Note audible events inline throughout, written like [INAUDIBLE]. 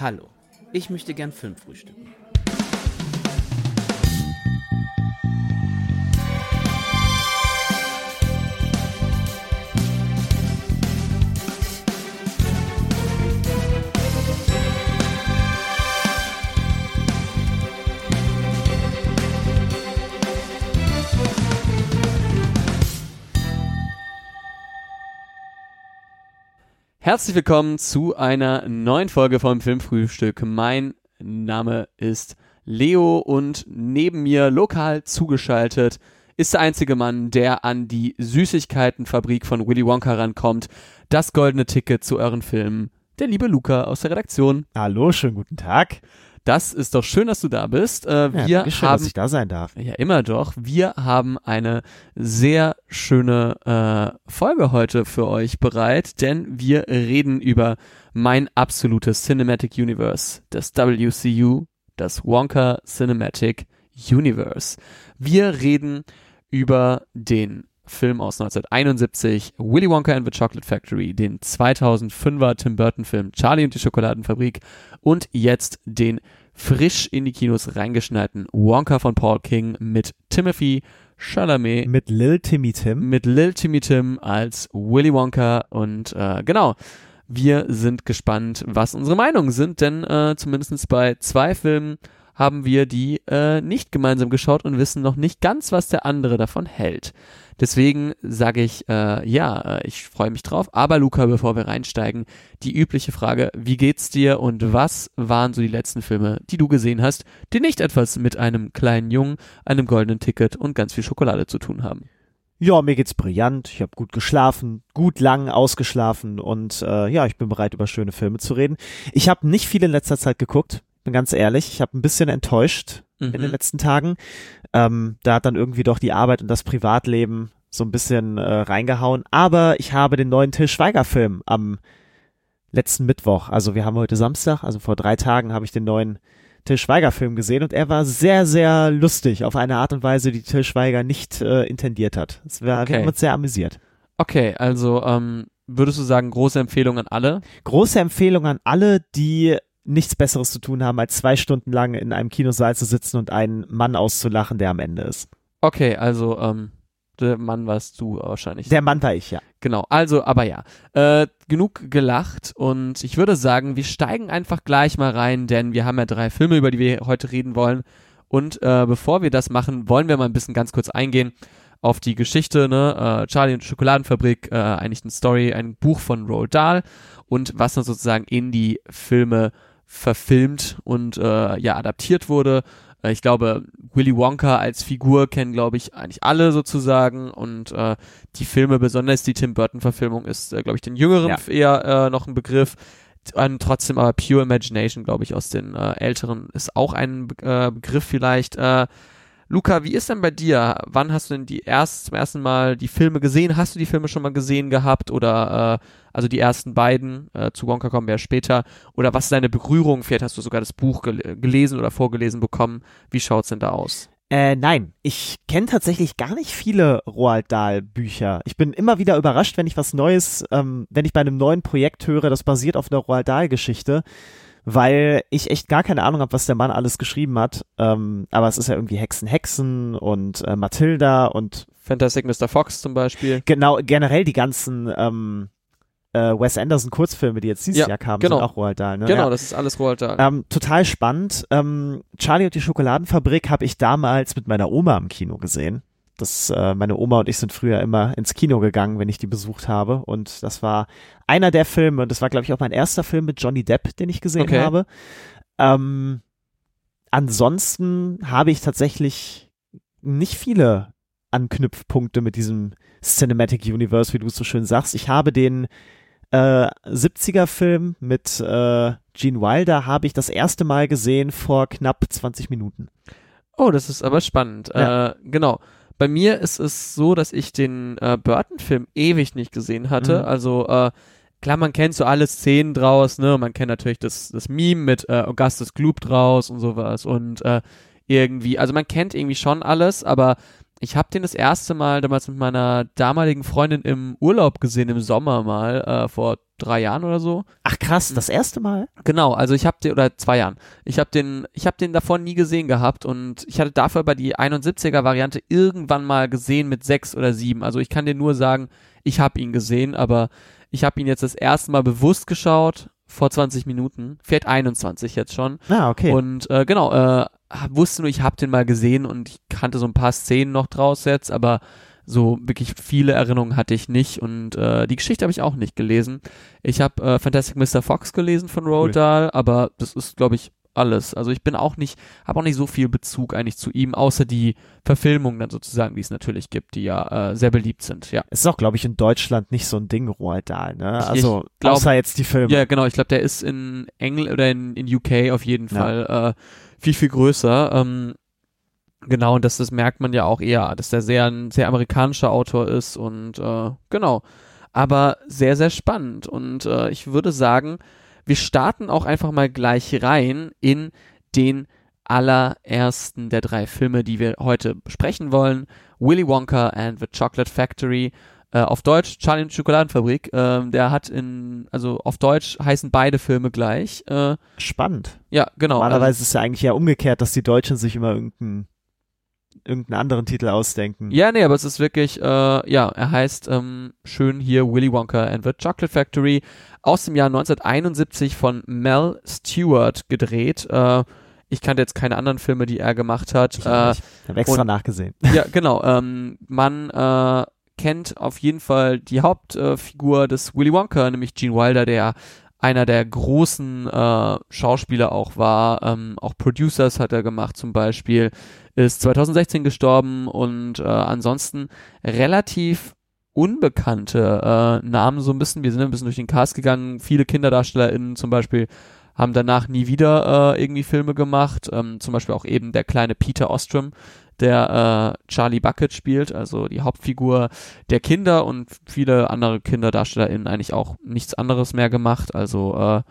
Hallo, ich möchte gern Film frühstücken. Herzlich willkommen zu einer neuen Folge vom Filmfrühstück. Mein Name ist Leo und neben mir lokal zugeschaltet ist der einzige Mann, der an die Süßigkeitenfabrik von Willy Wonka rankommt. Das goldene Ticket zu euren Filmen. Der liebe Luca aus der Redaktion. Hallo, schönen guten Tag. Das ist doch schön, dass du da bist. Äh, wir ja, schön, haben, dass ich da sein darf. Ja, immer doch. Wir haben eine sehr schöne äh, Folge heute für euch bereit, denn wir reden über mein absolutes Cinematic Universe, das WCU, das Wonka Cinematic Universe. Wir reden über den Film aus 1971, Willy Wonka and the Chocolate Factory, den 2005er Tim Burton Film Charlie und die Schokoladenfabrik und jetzt den frisch in die Kinos reingeschneiten Wonka von Paul King mit Timothy Chalamet. Mit Lil Timmy Tim. Mit Lil Timmy Tim als Willy Wonka und äh, genau. Wir sind gespannt, was unsere Meinungen sind, denn äh, zumindest bei zwei Filmen haben wir die äh, nicht gemeinsam geschaut und wissen noch nicht ganz, was der andere davon hält. Deswegen sage ich, äh, ja, äh, ich freue mich drauf. Aber Luca, bevor wir reinsteigen, die übliche Frage, wie geht's dir und was waren so die letzten Filme, die du gesehen hast, die nicht etwas mit einem kleinen Jungen, einem goldenen Ticket und ganz viel Schokolade zu tun haben? Ja, mir geht's brillant. Ich habe gut geschlafen, gut lang ausgeschlafen und äh, ja, ich bin bereit, über schöne Filme zu reden. Ich habe nicht viel in letzter Zeit geguckt, bin ganz ehrlich. Ich habe ein bisschen enttäuscht mhm. in den mhm. letzten Tagen. Ähm, da hat dann irgendwie doch die Arbeit und das Privatleben so ein bisschen äh, reingehauen. Aber ich habe den neuen Till Schweiger-Film am letzten Mittwoch, also wir haben heute Samstag, also vor drei Tagen habe ich den neuen Till Schweiger-Film gesehen und er war sehr, sehr lustig auf eine Art und Weise, die Till Schweiger nicht äh, intendiert hat. Es war okay. uns sehr amüsiert. Okay, also ähm, würdest du sagen, große Empfehlung an alle? Große Empfehlung an alle, die nichts Besseres zu tun haben, als zwei Stunden lang in einem Kinosaal zu sitzen und einen Mann auszulachen, der am Ende ist. Okay, also ähm, der Mann warst du wahrscheinlich. Der Mann war ich, ja. Genau, also, aber ja. Äh, genug gelacht und ich würde sagen, wir steigen einfach gleich mal rein, denn wir haben ja drei Filme, über die wir heute reden wollen. Und äh, bevor wir das machen, wollen wir mal ein bisschen ganz kurz eingehen auf die Geschichte, ne? Äh, Charlie und Schokoladenfabrik, äh, eigentlich eine Story, ein Buch von Roald Dahl und was dann sozusagen in die Filme verfilmt und äh, ja adaptiert wurde. Äh, ich glaube, Willy Wonka als Figur kennen, glaube ich, eigentlich alle sozusagen und äh, die Filme, besonders die Tim Burton-Verfilmung, ist, äh, glaube ich, den Jüngeren ja. eher äh, noch ein Begriff. Und trotzdem aber Pure Imagination, glaube ich, aus den äh, Älteren ist auch ein äh, Begriff vielleicht. Äh, Luca, wie ist denn bei dir? Wann hast du denn die erst zum ersten Mal die Filme gesehen? Hast du die Filme schon mal gesehen gehabt oder äh, also die ersten beiden? Äh, zu Wonka kommen wir ja später. Oder was ist deine Berührung? Vielleicht hast du sogar das Buch gel gelesen oder vorgelesen bekommen. Wie schaut's denn da aus? Äh, nein, ich kenne tatsächlich gar nicht viele Roald Dahl Bücher. Ich bin immer wieder überrascht, wenn ich was Neues, ähm, wenn ich bei einem neuen Projekt höre, das basiert auf einer Roald Dahl Geschichte weil ich echt gar keine Ahnung habe, was der Mann alles geschrieben hat. Ähm, aber es ist ja irgendwie Hexen, Hexen und äh, Matilda und Fantastic Mr. Fox zum Beispiel. Genau, generell die ganzen ähm, äh, Wes Anderson Kurzfilme, die jetzt dieses ja, Jahr kamen, genau. sind auch Roald Dahl. Ne? Genau, ja. das ist alles Roald Dahl. Ähm, total spannend. Ähm, Charlie und die Schokoladenfabrik habe ich damals mit meiner Oma im Kino gesehen. Das, äh, meine Oma und ich sind früher immer ins Kino gegangen, wenn ich die besucht habe. Und das war einer der Filme, und das war, glaube ich, auch mein erster Film mit Johnny Depp, den ich gesehen okay. habe. Ähm, ansonsten habe ich tatsächlich nicht viele Anknüpfpunkte mit diesem Cinematic Universe, wie du es so schön sagst. Ich habe den äh, 70er-Film mit äh, Gene Wilder habe ich das erste Mal gesehen vor knapp 20 Minuten. Oh, das ist aber spannend. Ja. Äh, genau. Bei mir ist es so, dass ich den äh, Burton-Film ewig nicht gesehen hatte. Mhm. Also äh, klar, man kennt so alle Szenen draus, ne? Man kennt natürlich das, das Meme mit äh, Augustus Gloop draus und sowas und äh, irgendwie, also man kennt irgendwie schon alles, aber ich habe den das erste Mal damals mit meiner damaligen Freundin im Urlaub gesehen, im Sommer mal, äh, vor drei Jahren oder so. Ach krass, das erste Mal? Genau, also ich habe den, oder zwei Jahren, ich habe den, ich habe den davor nie gesehen gehabt und ich hatte dafür aber die 71er Variante irgendwann mal gesehen mit sechs oder sieben. Also ich kann dir nur sagen, ich habe ihn gesehen, aber ich habe ihn jetzt das erste Mal bewusst geschaut, vor 20 Minuten, vielleicht 21 jetzt schon. Ah, okay. Und äh, genau, äh, wusste nur, ich habe den mal gesehen und ich kannte so ein paar Szenen noch draus jetzt, aber so wirklich viele Erinnerungen hatte ich nicht und äh, die Geschichte habe ich auch nicht gelesen. Ich habe äh, Fantastic Mr. Fox gelesen von Roald Cool. Dahl, aber das ist, glaube ich, alles. Also ich bin auch nicht, habe auch nicht so viel Bezug eigentlich zu ihm, außer die Verfilmungen dann sozusagen, die es natürlich gibt, die ja äh, sehr beliebt sind. Ja. Es ist auch, glaube ich, in Deutschland nicht so ein Ding, Roald Dahl, ne? Ich Also, glaub- außer jetzt die Filme. Ja, genau. Ich glaube, der ist in England oder in, in UK auf jeden Ja. Fall äh, viel, viel größer. Ähm, genau, und das, das merkt man ja auch eher, dass der sehr ein sehr amerikanischer Autor ist und äh, genau. Aber sehr, sehr spannend. Und äh, ich würde sagen, wir starten auch einfach mal gleich rein in den allerersten der drei Filme, die wir heute besprechen wollen. Willy Wonka and the Chocolate Factory. Äh, auf Deutsch Charlie und Schokoladenfabrik. Ähm, der hat in, also auf Deutsch heißen beide Filme gleich. Äh, Spannend. ja, genau. Normalerweise ist es ja eigentlich ja umgekehrt, dass die Deutschen sich immer irgendeinen, irgendeinen anderen Titel ausdenken. Ja, nee, aber es ist wirklich, äh, ja, er heißt ähm, schön hier Willy Wonka and the Chocolate Factory aus dem Jahr 1971 von Mel Stewart gedreht. Äh, ich kannte jetzt keine anderen Filme, die er gemacht hat. Ich Äh, habe extra und- nachgesehen. [LAUGHS] ja, genau. Ähm, man äh, kennt auf jeden Fall die Hauptfigur äh, des Willy Wonka, nämlich Gene Wilder, der einer der großen äh, Schauspieler auch war. Ähm, auch Producers hat er gemacht zum Beispiel. Ist 2016 gestorben und äh, ansonsten relativ unbekannte äh, Namen so ein bisschen. Wir sind ein bisschen durch den Cast gegangen. Viele KinderdarstellerInnen zum Beispiel haben danach nie wieder äh, irgendwie Filme gemacht. Ähm, zum Beispiel auch eben der kleine Peter Ostrom, der äh, Charlie Bucket spielt, also die Hauptfigur der Kinder und viele andere KinderdarstellerInnen eigentlich auch nichts anderes mehr gemacht. Also äh,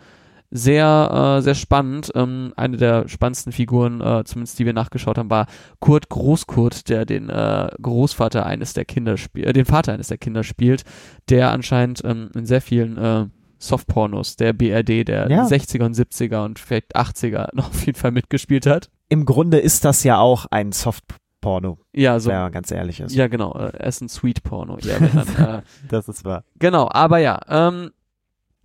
sehr, äh, sehr spannend. Ähm, eine der spannendsten Figuren, äh, zumindest die wir nachgeschaut haben, war Kurt Großkurt, der den äh, Großvater eines der Kinder spielt, äh, den Vater eines der Kinder spielt, der anscheinend ähm, in sehr vielen äh, Softpornos der BRD der Ja. 60er und 70er und vielleicht 80er [LAUGHS] noch auf jeden Fall mitgespielt hat. Im Grunde ist das ja auch ein Softporno, Ja, so. wenn man ganz ehrlich ist. Ja, genau. Äh, er ist ein Sweet Porno. Ja, dann, äh, [LAUGHS] Das ist wahr. genau, aber ja. Ähm,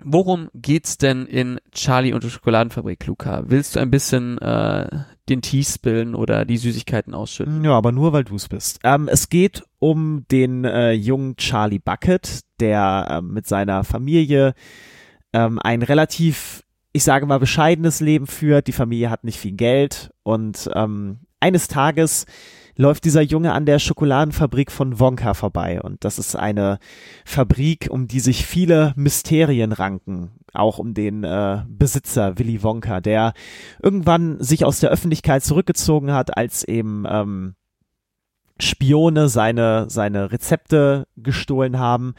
worum geht's denn in Charlie und die Schokoladenfabrik, Luca? Willst du ein bisschen äh, den Tee spillen oder die Süßigkeiten ausschütten? Ja, aber nur weil du es bist. Ähm, es geht um den äh, jungen Charlie Bucket, der ähm, mit seiner Familie ähm, ein relativ, ich sage mal, bescheidenes Leben führt. Die Familie hat nicht viel Geld und ähm, eines Tages läuft dieser Junge an der Schokoladenfabrik von Wonka vorbei und das ist eine Fabrik, um die sich viele Mysterien ranken, auch um den äh, Besitzer Willy Wonka, der irgendwann sich aus der Öffentlichkeit zurückgezogen hat, als eben ähm, Spione seine, seine Rezepte gestohlen haben.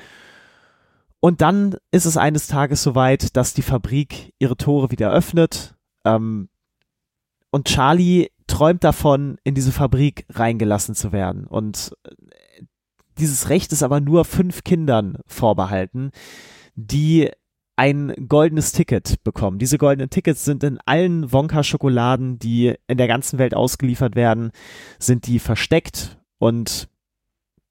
Und dann ist es eines Tages soweit, dass die Fabrik ihre Tore wieder öffnet. Ähm, und Charlie träumt davon, in diese Fabrik reingelassen zu werden. Und äh, dieses Recht ist aber nur fünf Kindern vorbehalten, die ein goldenes Ticket bekommen. Diese goldenen Tickets sind in allen Wonka-Schokoladen, die in der ganzen Welt ausgeliefert werden, sind die versteckt und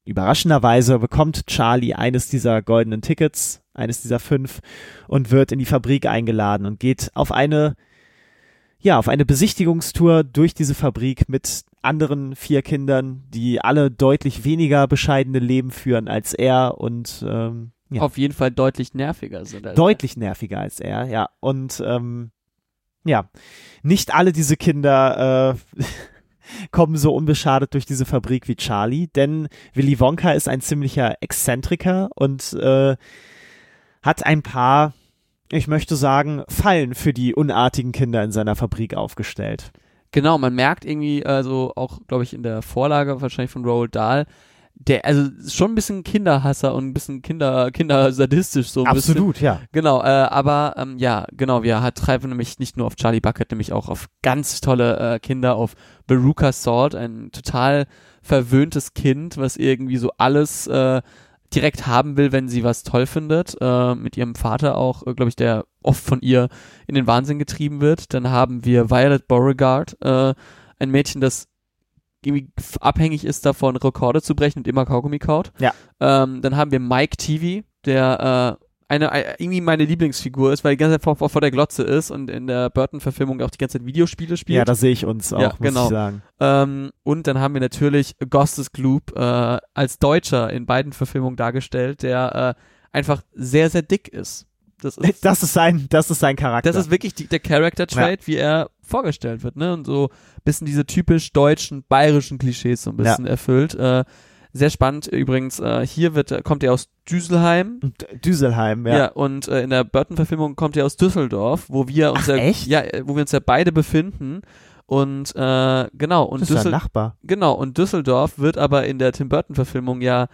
überraschenderweise bekommt Charlie eines dieser goldenen Tickets, eines dieser fünf und wird in die Fabrik eingeladen und geht auf eine ja, auf eine Besichtigungstour durch diese Fabrik mit anderen vier Kindern, die alle deutlich weniger bescheidene Leben führen als er und ähm, ja. Auf jeden Fall deutlich nerviger sind. als- deutlich nerviger als er, ja. Und ähm, ja, nicht alle diese Kinder äh, [LAUGHS] kommen so unbeschadet durch diese Fabrik wie Charlie, denn Willy Wonka ist ein ziemlicher Exzentriker und äh, hat ein paar, ich möchte sagen, Fallen für die unartigen Kinder in seiner Fabrik aufgestellt. Genau, man merkt irgendwie, also auch, glaube ich, in der Vorlage wahrscheinlich von Roald Dahl, der, also schon ein bisschen Kinderhasser und ein bisschen Kinder, Kindersadistisch so. Ein bisschen. Absolut, ja. Genau, äh, aber ähm, ja, genau, wir hat treiben nämlich nicht nur auf Charlie Bucket, nämlich auch auf ganz tolle äh, Kinder, auf Baruka Salt, ein total verwöhntes Kind, was irgendwie so alles äh, direkt haben will, wenn sie was toll findet. Äh, mit ihrem Vater auch, äh, glaube ich, der oft von ihr in den Wahnsinn getrieben wird. Dann haben wir Violet Beauregard, äh, ein Mädchen, das irgendwie abhängig ist davon, Rekorde zu brechen und immer Kaugummi kaut. Ja. Ähm, dann haben wir Mike TV, der äh, eine, äh, irgendwie meine Lieblingsfigur ist, weil er die ganze Zeit vor, vor, vor der Glotze ist und in der Burton-Verfilmung auch die ganze Zeit Videospiele spielt. Ja, da sehe ich uns auch, Ja, muss genau. ich sagen. Ähm, und dann haben wir natürlich Augustus Gloop äh, als Deutscher in beiden Verfilmungen dargestellt, der äh, einfach sehr, sehr dick ist. Das ist, Das ist sein, das ist sein Charakter. das ist wirklich die, der Character Trait, wie er vorgestellt wird, ne? Und so ein bisschen diese typisch deutschen, bayerischen Klischees so ein bisschen erfüllt. Äh, sehr spannend übrigens. Äh, hier wird, kommt er aus Düsselheim. Und Düsselheim, ja. Ja, und äh, in der Burton-Verfilmung kommt er aus Düsseldorf, wo wir uns Ach, ja, echt? ja, äh, wo wir uns ja beide befinden. Und äh, genau, und das ist ja Düssel Nachbar. genau, und Düsseldorf wird aber in der Tim Burton-Verfilmung ja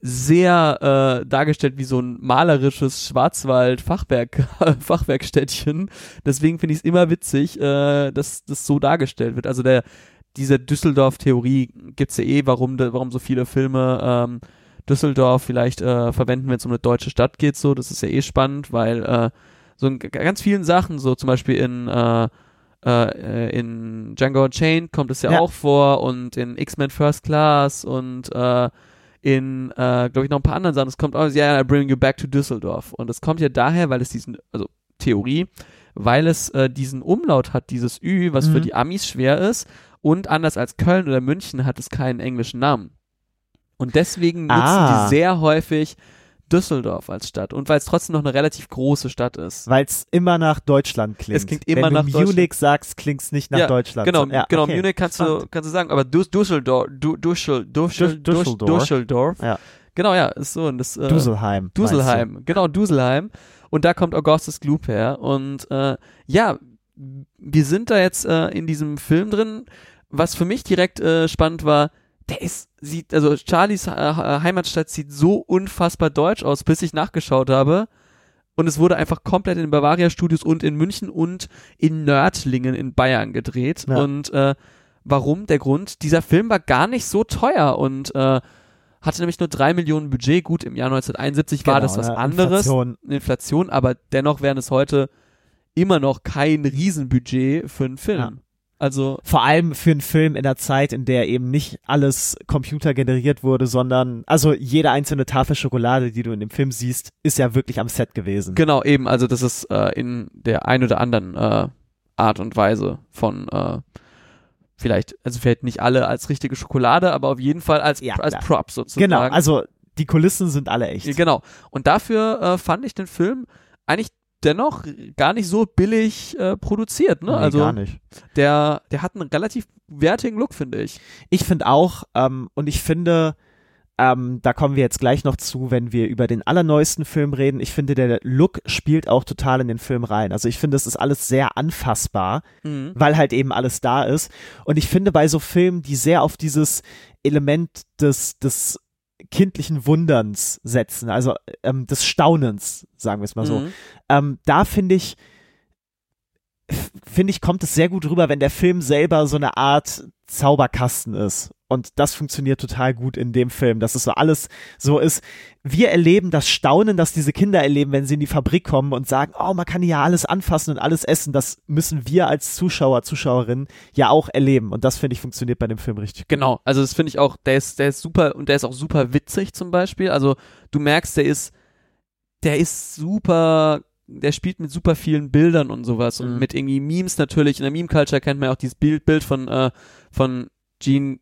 sehr äh, dargestellt wie so ein malerisches Schwarzwald-Fachwerk, [LAUGHS] Fachwerkstädtchen. Deswegen finde ich es immer witzig, äh, dass das so dargestellt wird. Also der diese Düsseldorf-Theorie gibt's ja eh, warum, warum so viele Filme ähm, Düsseldorf vielleicht äh, verwenden, wenn es um eine deutsche Stadt geht. So, das ist ja eh spannend, weil äh, so in ganz vielen Sachen, so zum Beispiel in äh, äh, in Django Unchained kommt es ja, Ja. auch vor und in X-Men First Class und äh, in, äh, glaube ich, noch ein paar anderen Sachen. Es kommt auch, ja, yeah, I bring you back to Düsseldorf. Und es kommt ja daher, weil es diesen, also Theorie, weil es äh, diesen Umlaut hat, dieses Ü, was für Mhm. die Amis schwer ist. Und anders als Köln oder München hat es keinen englischen Namen. Und deswegen nutzen Ah. die sehr häufig Düsseldorf als Stadt. Und weil es trotzdem noch eine relativ große Stadt ist. Weil es immer nach Deutschland klingt. Es klingt immer Wenn nach du Deutschland. Munich sagst, klingt es nicht nach Ja, Deutschland. Genau, ja, genau, okay. Munich kannst du, kannst du sagen, aber Düsseldorf, Du- Düssel, Düssel, Düs- Düsseldorf, Düsseldorf. Düsseldorf. Ja. Genau, ja, ist so. Und das, äh, Duselheim. du? Duselheim, genau, Duselheim. Und da kommt Augustus Gloop her. Und äh, ja, wir sind da jetzt äh, in diesem Film drin. Was für mich direkt äh, spannend war, der ist, sieht, also Charlies äh, Heimatstadt sieht so unfassbar deutsch aus, bis ich nachgeschaut habe. Und es wurde einfach komplett in den Bavaria Studios und in München und in Nördlingen in Bayern gedreht. Ja. Und äh, warum? Der Grund, dieser Film war gar nicht so teuer und äh, hatte nämlich nur drei Millionen Budget. Gut, im Jahr 1971 war Genau, das was ne, anderes. Inflation. Inflation, aber dennoch wären es heute immer noch kein Riesenbudget für einen Film. Ja. Also, Vor allem für einen Film in der Zeit, in der eben nicht alles Computer generiert wurde, sondern also jede einzelne Tafel Schokolade, die du in dem Film siehst, ist ja wirklich am Set gewesen. genau, eben, also das ist äh, in der ein oder anderen äh, Art und Weise von äh, vielleicht, also vielleicht nicht alle als richtige Schokolade, aber auf jeden Fall als, Ja, als klar. Prop sozusagen. genau, also die Kulissen sind alle echt. Genau. Und dafür äh, fand ich den Film eigentlich dennoch gar nicht so billig äh, produziert. Ne? Nee, also gar nicht. der, der hat einen relativ wertigen Look, finde ich. Ich finde auch, ähm, und ich finde, ähm, da kommen wir jetzt gleich noch zu, wenn wir über den allerneuesten Film reden. Ich finde, der Look spielt auch total in den Film rein. Also ich finde, es ist alles sehr anfassbar, Mhm. weil halt eben alles da ist. Und ich finde, bei so Filmen, die sehr auf dieses Element des, des kindlichen Wunderns setzen, also ähm, des Staunens, sagen wir es mal so, Mhm. ähm, da finde ich, finde ich, kommt es sehr gut rüber, wenn der Film selber so eine Art Zauberkasten ist. Und das funktioniert total gut in dem Film, dass es so alles so ist. Wir erleben das Staunen, das diese Kinder erleben, wenn sie in die Fabrik kommen und sagen, oh, man kann ja alles anfassen und alles essen. Das müssen wir als Zuschauer, Zuschauerinnen ja auch erleben. Und das finde ich funktioniert bei dem Film richtig gut. Genau, also das finde ich auch, der ist, der ist super und der ist auch super witzig zum Beispiel. Also du merkst, der ist, der ist super, der spielt mit super vielen Bildern und sowas und Mhm. mit irgendwie Memes natürlich. In der Meme-Culture kennt man ja auch dieses Bild, Bild von, äh, von Gene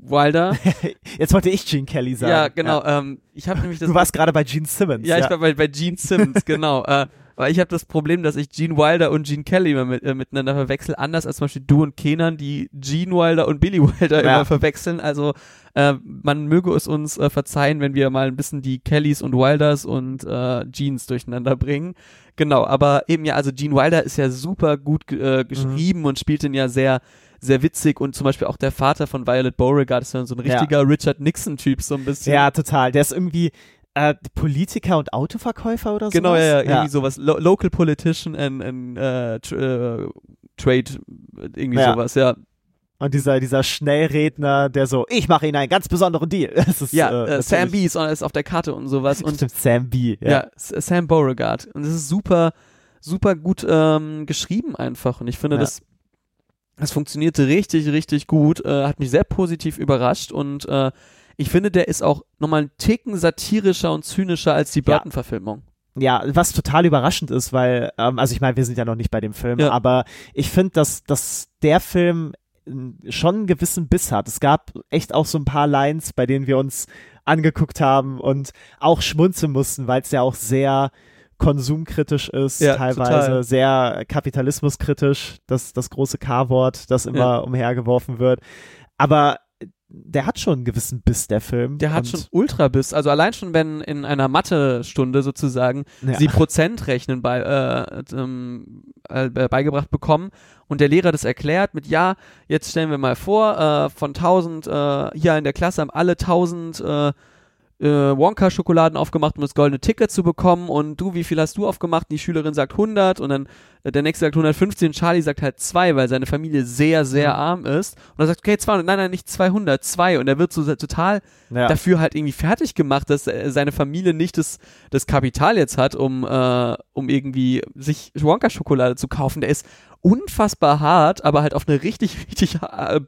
Wilder. [LAUGHS] Jetzt wollte ich Gene Kelly sagen. ja, genau. Ähm, ich habe nämlich das Du warst gerade bei Gene Simmons. Ja, ich war bei, bei Gene Simmons, [LAUGHS] genau. Äh, weil ich habe das Problem, dass ich Gene Wilder und Gene Kelly immer mit, äh, miteinander verwechsel, anders als zum Beispiel du und Kenan, die Gene Wilder und Billy [LAUGHS] Wilder Ja. immer verwechseln. Also äh, man möge es uns äh, verzeihen, wenn wir mal ein bisschen die Kellys und Wilders und äh, Jeans durcheinander bringen. Genau, aber eben ja, also Gene Wilder ist ja super gut äh, geschrieben und spielt den ja sehr sehr witzig und zum Beispiel auch der Vater von Violet Beauregard ist dann so ein Ja. richtiger Richard Nixon-Typ, so ein bisschen. Ja, total. Der ist irgendwie äh, Politiker und Autoverkäufer oder so. Genau, ja, ja, ja. irgendwie sowas. Lo Local Politician and, and äh, tr äh, Trade, irgendwie Ja. sowas, ja. Und dieser, dieser Schnellredner, der so, ich mache Ihnen einen ganz besonderen Deal. [LAUGHS] Das ist, Ja, äh, äh, Sam B ist, ist auf der Karte und sowas. Und Stimmt, Sam B. ja, Ja. Sam Beauregard. Und es ist super, super gut ähm, geschrieben einfach. Und ich finde, Ja. das, das funktionierte richtig, richtig gut. Äh, hat mich sehr positiv überrascht. Und äh, ich finde, der ist auch nochmal einen Ticken satirischer und zynischer als die Ja. Burton-Verfilmung. Ja, was total überraschend ist, weil, ähm, also ich meine, wir sind ja noch nicht bei dem Film, Ja. aber ich finde, dass, dass der Film schon einen gewissen Biss hat. Es gab echt auch so ein paar Lines, bei denen wir uns angeguckt haben und auch schmunzeln mussten, weil es ja auch sehr konsumkritisch ist, Ja, teilweise total. sehr kapitalismuskritisch, das, das große K-Wort, das immer Ja. umhergeworfen wird. Aber der hat schon einen gewissen Biss, der Film. Der hat schon Ultrabiss. Also allein schon, wenn in einer Mathestunde sozusagen ja. sie Prozentrechnen bei, äh, ähm, äh, beigebracht bekommen und der Lehrer das erklärt mit, ja, jetzt stellen wir mal vor, äh, von 1000, äh, hier in der Klasse haben alle 1000 äh, Wonka-Schokoladen aufgemacht, um das goldene Ticket zu bekommen und du, wie viel hast du aufgemacht? Die Schülerin sagt 100 und dann äh, der nächste sagt 150 und Charlie sagt halt 2, weil seine Familie sehr, sehr Mhm. arm ist und er sagt, okay, 200, nein, nein, nicht 200, 2 und er wird so total ja. dafür halt irgendwie fertig gemacht, dass äh, seine Familie nicht das, das Kapital jetzt hat, um, äh, um irgendwie sich Wonka-Schokolade zu kaufen. Der ist unfassbar hart, aber halt auf eine richtig, [LAUGHS] richtig äh,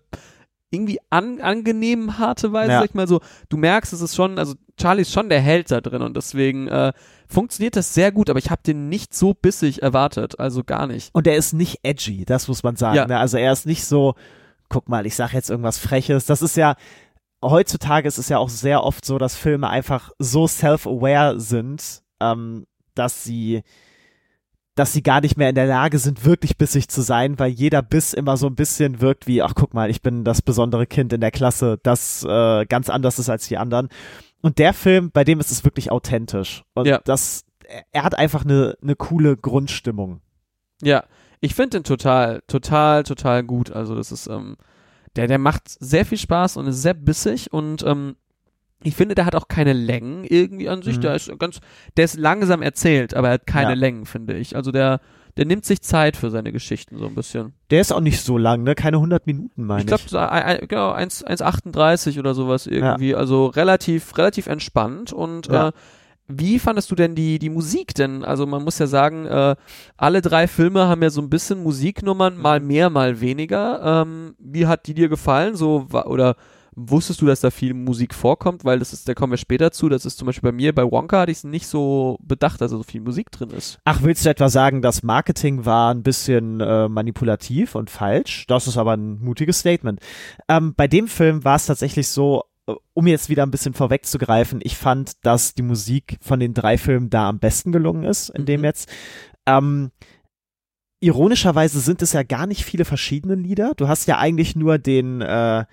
irgendwie an, angenehm harte Weise, Ja. sag ich mal so. Du merkst, es ist schon, also Charlie ist schon der Held da drin und deswegen äh, funktioniert das sehr gut, aber ich habe den nicht so bissig erwartet, also gar nicht. Und er ist nicht edgy, das muss man sagen. Ja. Ne? Also er ist nicht so, guck mal, ich sag jetzt irgendwas Freches. Das ist ja, heutzutage ist es ja auch sehr oft so, dass Filme einfach so self-aware sind, ähm, dass sie dass sie gar nicht mehr in der Lage sind, wirklich bissig zu sein, weil jeder Biss immer so ein bisschen wirkt wie, ach guck mal, ich bin das besondere Kind in der Klasse, das äh, ganz anders ist als die anderen. Und der Film, bei dem ist es wirklich authentisch. Und Ja. das, er hat einfach eine, eine coole Grundstimmung. Ja, ich finde den total, total, total gut. Also das ist, ähm, der, der macht sehr viel Spaß und ist sehr bissig und ähm, ich finde, der hat auch keine Längen irgendwie an sich. Mhm. Der ist ganz, der ist langsam erzählt, aber er hat keine Ja. Längen, finde ich. Also der, der nimmt sich Zeit für seine Geschichten so ein bisschen. Der ist auch nicht so lang, ne? Keine 100 Minuten, meine Ich ich. glaube, genau, 1 1,38 oder sowas irgendwie. Also relativ, relativ entspannt. Und Ja. äh, wie fandest du denn die, die Musik? Denn, also man muss ja sagen, äh, alle drei Filme haben ja so ein bisschen Musiknummern, mal mehr, mal weniger. Ähm, wie hat die dir gefallen? So, oder wusstest du, dass da viel Musik vorkommt? Weil das ist, da kommen wir später zu. Das ist zum Beispiel bei mir, bei Wonka hatte ich es nicht so bedacht, dass da so viel Musik drin ist. Ach, willst du etwa sagen, das Marketing war ein bisschen äh, manipulativ und falsch? Das ist aber ein mutiges Statement. Ähm, bei dem Film war es tatsächlich so, äh, um jetzt wieder ein bisschen vorwegzugreifen, ich fand, dass die Musik von den drei Filmen da am besten gelungen ist, in dem Mhm. jetzt. Ähm, ironischerweise sind es ja gar nicht viele verschiedene Lieder. Du hast ja eigentlich nur den, äh,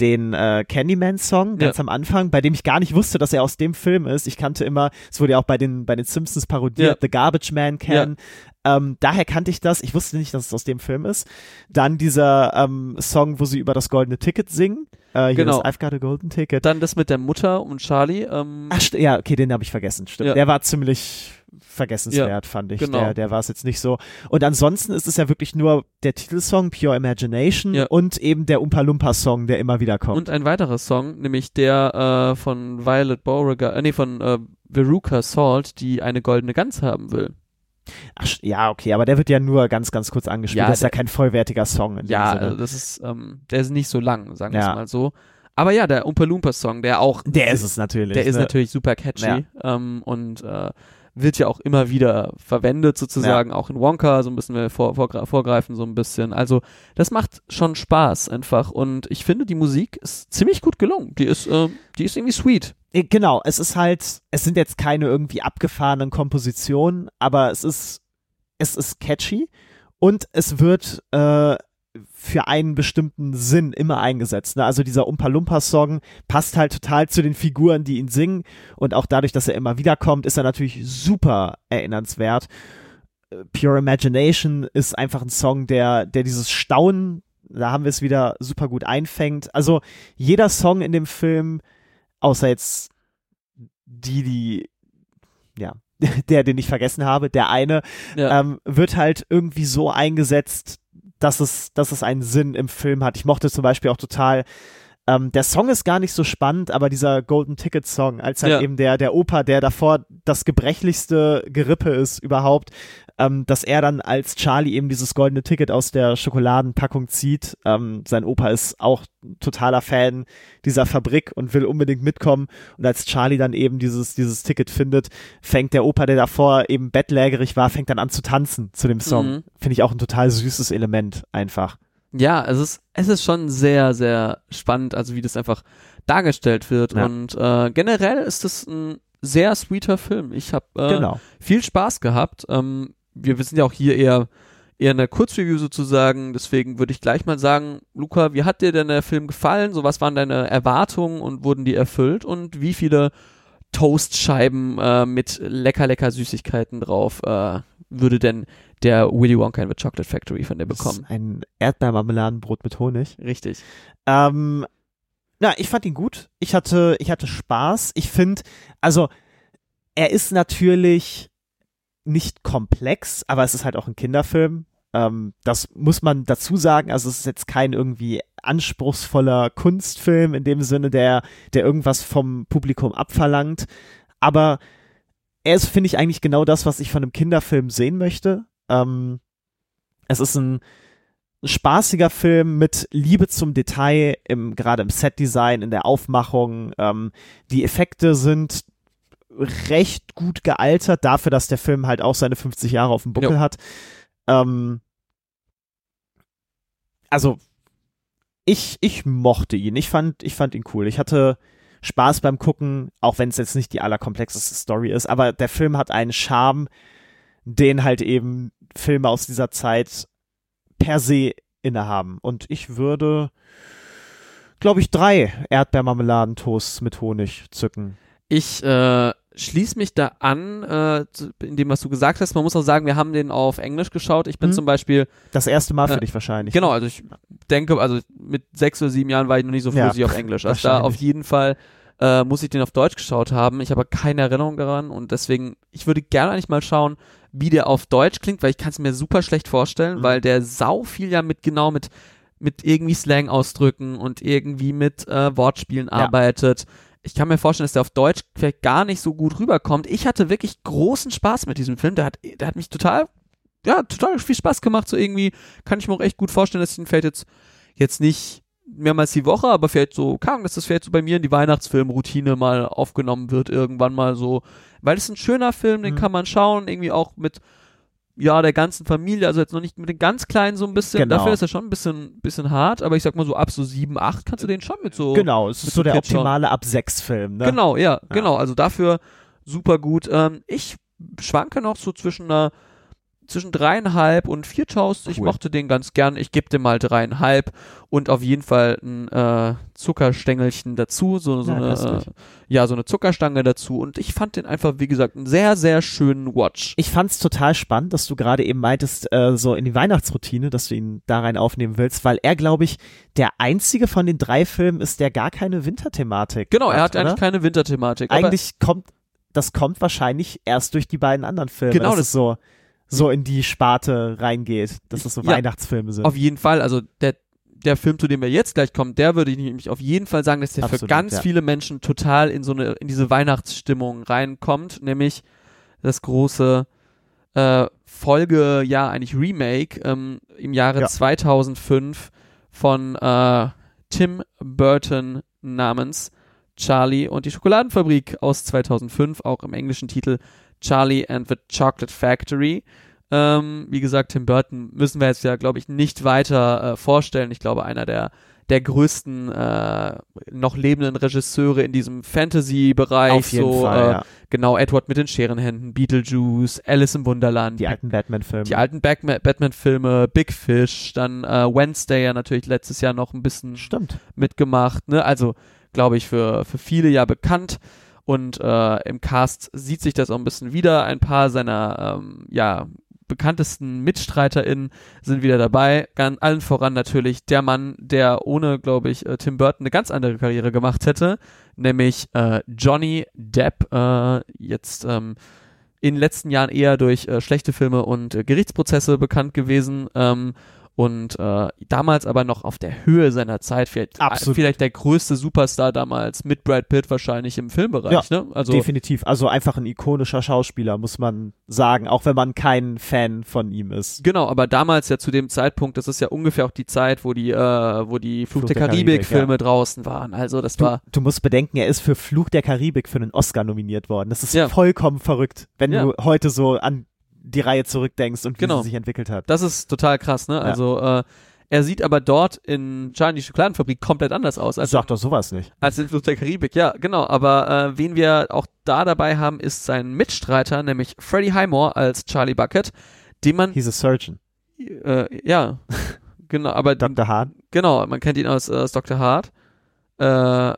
den äh, Candyman-Song ganz am Anfang, bei dem ich gar nicht wusste, dass er aus dem Film ist. Ich kannte immer, es wurde ja auch bei den, bei den Simpsons parodiert, Ja. The Garbage Man Can. Ähm, daher kannte ich das. Ich wusste nicht, dass es aus dem Film ist. Dann dieser ähm, Song, wo sie über das goldene Ticket singen. Äh, hier Genau. I've got a golden ticket. Dann das mit der Mutter und Charlie. Ähm, Ach, ja, okay, den habe ich vergessen. Stimmt. Ja. Der war ziemlich vergessenswert, fand ich. genau. Der, der war es jetzt nicht so. Und ansonsten ist es ja wirklich nur der Titelsong Pure Imagination Ja. und eben der Umpa Lumpa Song, der immer wieder kommt. Und ein weiterer Song, nämlich der äh, von Violet Beauregard, äh, nee, von äh, Veruca Salt, die eine goldene Gans haben will. Ach, ja, okay, aber der wird ja nur ganz, ganz kurz angespielt. Ja, das ist ja kein vollwertiger Song in Ja, Sinne. das ist, ähm, der ist nicht so lang, sagen wir Ja. es mal so. Aber ja, der Umpa Loompa Song, der auch, der ist es natürlich. der ist ne? natürlich super catchy Ja. ähm, und äh, wird ja auch immer wieder verwendet sozusagen, auch in Wonka, so ein bisschen wir vor, vorgre- vorgreifen, so ein bisschen. Also das macht schon Spaß einfach und ich finde, die Musik ist ziemlich gut gelungen. Die ist, ähm, die ist irgendwie sweet. Äh, Genau, es ist halt, es sind jetzt keine irgendwie abgefahrenen Kompositionen, aber es ist, es ist catchy und es wird äh, für einen bestimmten Sinn immer eingesetzt. Ne? Also dieser Umpa Lumpa Song passt halt total zu den Figuren, die ihn singen und auch dadurch, dass er immer wieder kommt, ist er natürlich super erinnernswert. Äh, Pure Imagination ist einfach ein Song, der, der dieses Staunen da haben wir es wieder super gut einfängt. Also jeder Song in dem Film, außer jetzt die, die, ja, [LAUGHS] der, den ich vergessen habe, der eine, Ja. ähm, wird halt irgendwie so eingesetzt, dass es, dass es einen Sinn im Film hat. Ich mochte zum Beispiel auch total, ähm, der Song ist gar nicht so spannend, aber dieser Golden Ticket Song, als halt Ja. eben der, der Opa, der davor das gebrechlichste Gerippe ist überhaupt, ähm, dass er dann als Charlie eben dieses goldene Ticket aus der Schokoladenpackung zieht. Ähm, sein Opa ist auch totaler Fan dieser Fabrik und will unbedingt mitkommen. Und als Charlie dann eben dieses, dieses Ticket findet, fängt der Opa, der davor eben bettlägerig war, fängt dann an zu tanzen zu dem Song. Mhm. Finde ich auch ein total süßes Element einfach. Ja, es ist, es ist schon sehr, sehr spannend, also wie das einfach dargestellt wird. Ja. Und äh, generell ist es ein sehr sweeter Film. Ich habe äh, genau. viel Spaß gehabt. Ähm, wir, sind ja auch hier eher eher eine Kurzreview sozusagen, deswegen würde ich gleich mal sagen, Luca, wie hat dir denn der Film gefallen? So, was waren deine Erwartungen und wurden die erfüllt? Und wie viele Toastscheiben äh, mit lecker, lecker Süßigkeiten drauf äh, würde denn der Willy Wonka and the Chocolate Factory von dir Das bekommen? ist ein Erdbeermarmeladenbrot mit Honig. Richtig. Ähm, na, ich fand ihn gut. Ich hatte, ich hatte Spaß. Ich finde, also er ist natürlich nicht komplex, aber es ist halt auch ein Kinderfilm. Ähm, das muss man dazu sagen. Also es ist jetzt kein irgendwie anspruchsvoller Kunstfilm in dem Sinne, der, der irgendwas vom Publikum abverlangt. Aber er ist, finde ich, eigentlich genau das, was ich von einem Kinderfilm sehen möchte. Ähm, es ist ein spaßiger Film mit Liebe zum Detail, im, gerade im Setdesign, in der Aufmachung. Ähm, die Effekte sind recht gut gealtert, dafür, dass der Film halt auch seine 50 Jahre auf dem Buckel Jo. hat. Ähm, also, ich, ich mochte ihn. Ich fand, ich fand ihn cool. Ich hatte Spaß beim Gucken, auch wenn es jetzt nicht die allerkomplexeste Story ist, aber der Film hat einen Charme, den halt eben Filme aus dieser Zeit per se innehaben. Und ich würde, glaube ich, drei Erdbeermarmeladentoasts mit Honig zücken. Ich äh, schließe mich da an, äh, in dem, was du gesagt hast. Man muss auch sagen, wir haben den auf Englisch geschaut. Ich bin Mhm. zum Beispiel, Das erste Mal für Äh, dich wahrscheinlich. genau, also ich denke, also mit sechs oder sieben Jahren war ich noch nicht so Ja, flüssig auf Englisch. Also da auf jeden Fall äh, muss ich den auf Deutsch geschaut haben. Ich habe keine Erinnerung daran und deswegen, ich würde gerne eigentlich mal schauen, wie der auf Deutsch klingt, weil ich kann es mir super schlecht vorstellen, Mhm. weil der sau viel ja mit genau mit mit irgendwie Slang ausdrücken und irgendwie mit äh, Wortspielen Ja. arbeitet. Ich kann mir vorstellen, dass der auf Deutsch vielleicht gar nicht so gut rüberkommt. Ich hatte wirklich großen Spaß mit diesem Film. Der hat, der hat mich total, ja, total viel Spaß gemacht. So irgendwie kann ich mir auch echt gut vorstellen, dass ich ihn vielleicht jetzt, jetzt nicht mehrmals die Woche, aber vielleicht so, Ahnung, dass das vielleicht so bei mir in die Weihnachtsfilmroutine mal aufgenommen wird, irgendwann mal so. Weil es ist ein schöner Film, den Mhm. kann man schauen, irgendwie auch mit, ja, der ganzen Familie, also jetzt noch nicht mit den ganz Kleinen so ein bisschen. Genau. Dafür ist er schon ein bisschen, bisschen hart, aber ich sag mal so ab so sieben, acht kannst du den schon mit so. Genau, es ist so der Kids schauen. optimale ab sechs Film. Ne? Genau, ja, genau. Also dafür super gut. Ähm, ich schwanke noch so zwischen einer zwischen dreieinhalb und vier. Ich Cool. mochte den ganz gern. Ich gebe dem mal dreieinhalb und auf jeden Fall ein äh, Zuckerstängelchen dazu, so, so Ja, eine äh, ja so eine Zuckerstange dazu. Und ich fand den einfach wie gesagt einen sehr sehr schönen Watch. Ich fand's total spannend, dass du gerade eben meintest, äh, so in die Weihnachtsroutine, dass du ihn da rein aufnehmen willst, weil er, glaube ich, der einzige von den drei Filmen ist, der gar keine Winterthematik Genau, er hat oder? eigentlich keine Winterthematik. Eigentlich kommt, das kommt wahrscheinlich erst durch die beiden anderen Filme, Genau, dass das- es so, so in die Sparte reingeht, dass es so Ja. Weihnachtsfilme sind. Auf jeden Fall, also der, der Film, zu dem wir jetzt gleich kommen, der würde ich nämlich auf jeden Fall sagen, dass der für Absolut, ganz ja. viele Menschen total in so eine, in diese Weihnachtsstimmung reinkommt, nämlich das große äh, Folge, ja, eigentlich Remake ähm, im Jahre Ja. 2005 von äh, Tim Burton namens Charlie und die Schokoladenfabrik aus 2005, auch im englischen Titel Charlie and the Chocolate Factory. Ähm, wie gesagt, Tim Burton müssen wir jetzt ja, glaube ich, nicht weiter äh, vorstellen. Ich glaube, einer der, der größten äh, noch lebenden Regisseure in diesem Fantasy-Bereich. Auf jeden so, Fall, äh, ja. Genau, Edward mit den Scherenhänden, Beetlejuice, Alice im Wunderland, Die alten Batman-Filme. die alten Batman- Batman-Filme, Big Fish, dann äh, Wednesday ja natürlich letztes Jahr noch ein bisschen Stimmt. mitgemacht. Ne? Also, glaube ich, für, für viele ja bekannt. Und äh, im Cast sieht sich das auch ein bisschen wieder. Ein paar seiner ähm, ja, bekanntesten MitstreiterInnen sind wieder dabei. Ganz allen voran natürlich der Mann, der ohne, glaube ich, äh, Tim Burton eine ganz andere Karriere gemacht hätte, nämlich äh, Johnny Depp. Äh, jetzt ähm, in den letzten Jahren eher durch äh, schlechte Filme und äh, Gerichtsprozesse bekannt gewesen. Ähm, und äh, damals aber noch auf der Höhe seiner Zeit, vielleicht, Absolut. vielleicht der größte Superstar damals mit Brad Pitt wahrscheinlich im Filmbereich. Ja, ne? Also Definitiv. Also einfach ein ikonischer Schauspieler, muss man sagen, auch wenn man kein Fan von ihm ist. Genau, aber damals ja zu dem Zeitpunkt, das ist ja ungefähr auch die Zeit, wo die, äh, wo die Fluch, Fluch der der Karibik, Karibik-Filme draußen waren. Also das Du, war du musst bedenken, er ist für Fluch der Karibik für einen Oscar nominiert worden. Das ist Ja. vollkommen verrückt, wenn Ja. du heute so an die Reihe zurückdenkst und wie Genau. sie sich entwickelt hat. Das ist total krass, ne? Also äh, er sieht aber dort in Charlie die Schokoladenfabrik komplett anders aus als, Sag doch sowas nicht. als in Fluch der Karibik. Ja, genau. Aber äh, wen wir auch da dabei haben, ist sein Mitstreiter, nämlich Freddie Highmore als Charlie Bucket, den man He's a surgeon. äh, ja [LAUGHS] genau, aber Dr. Hahn. genau, man kennt ihn aus, äh, aus Dr. Hart. Äh,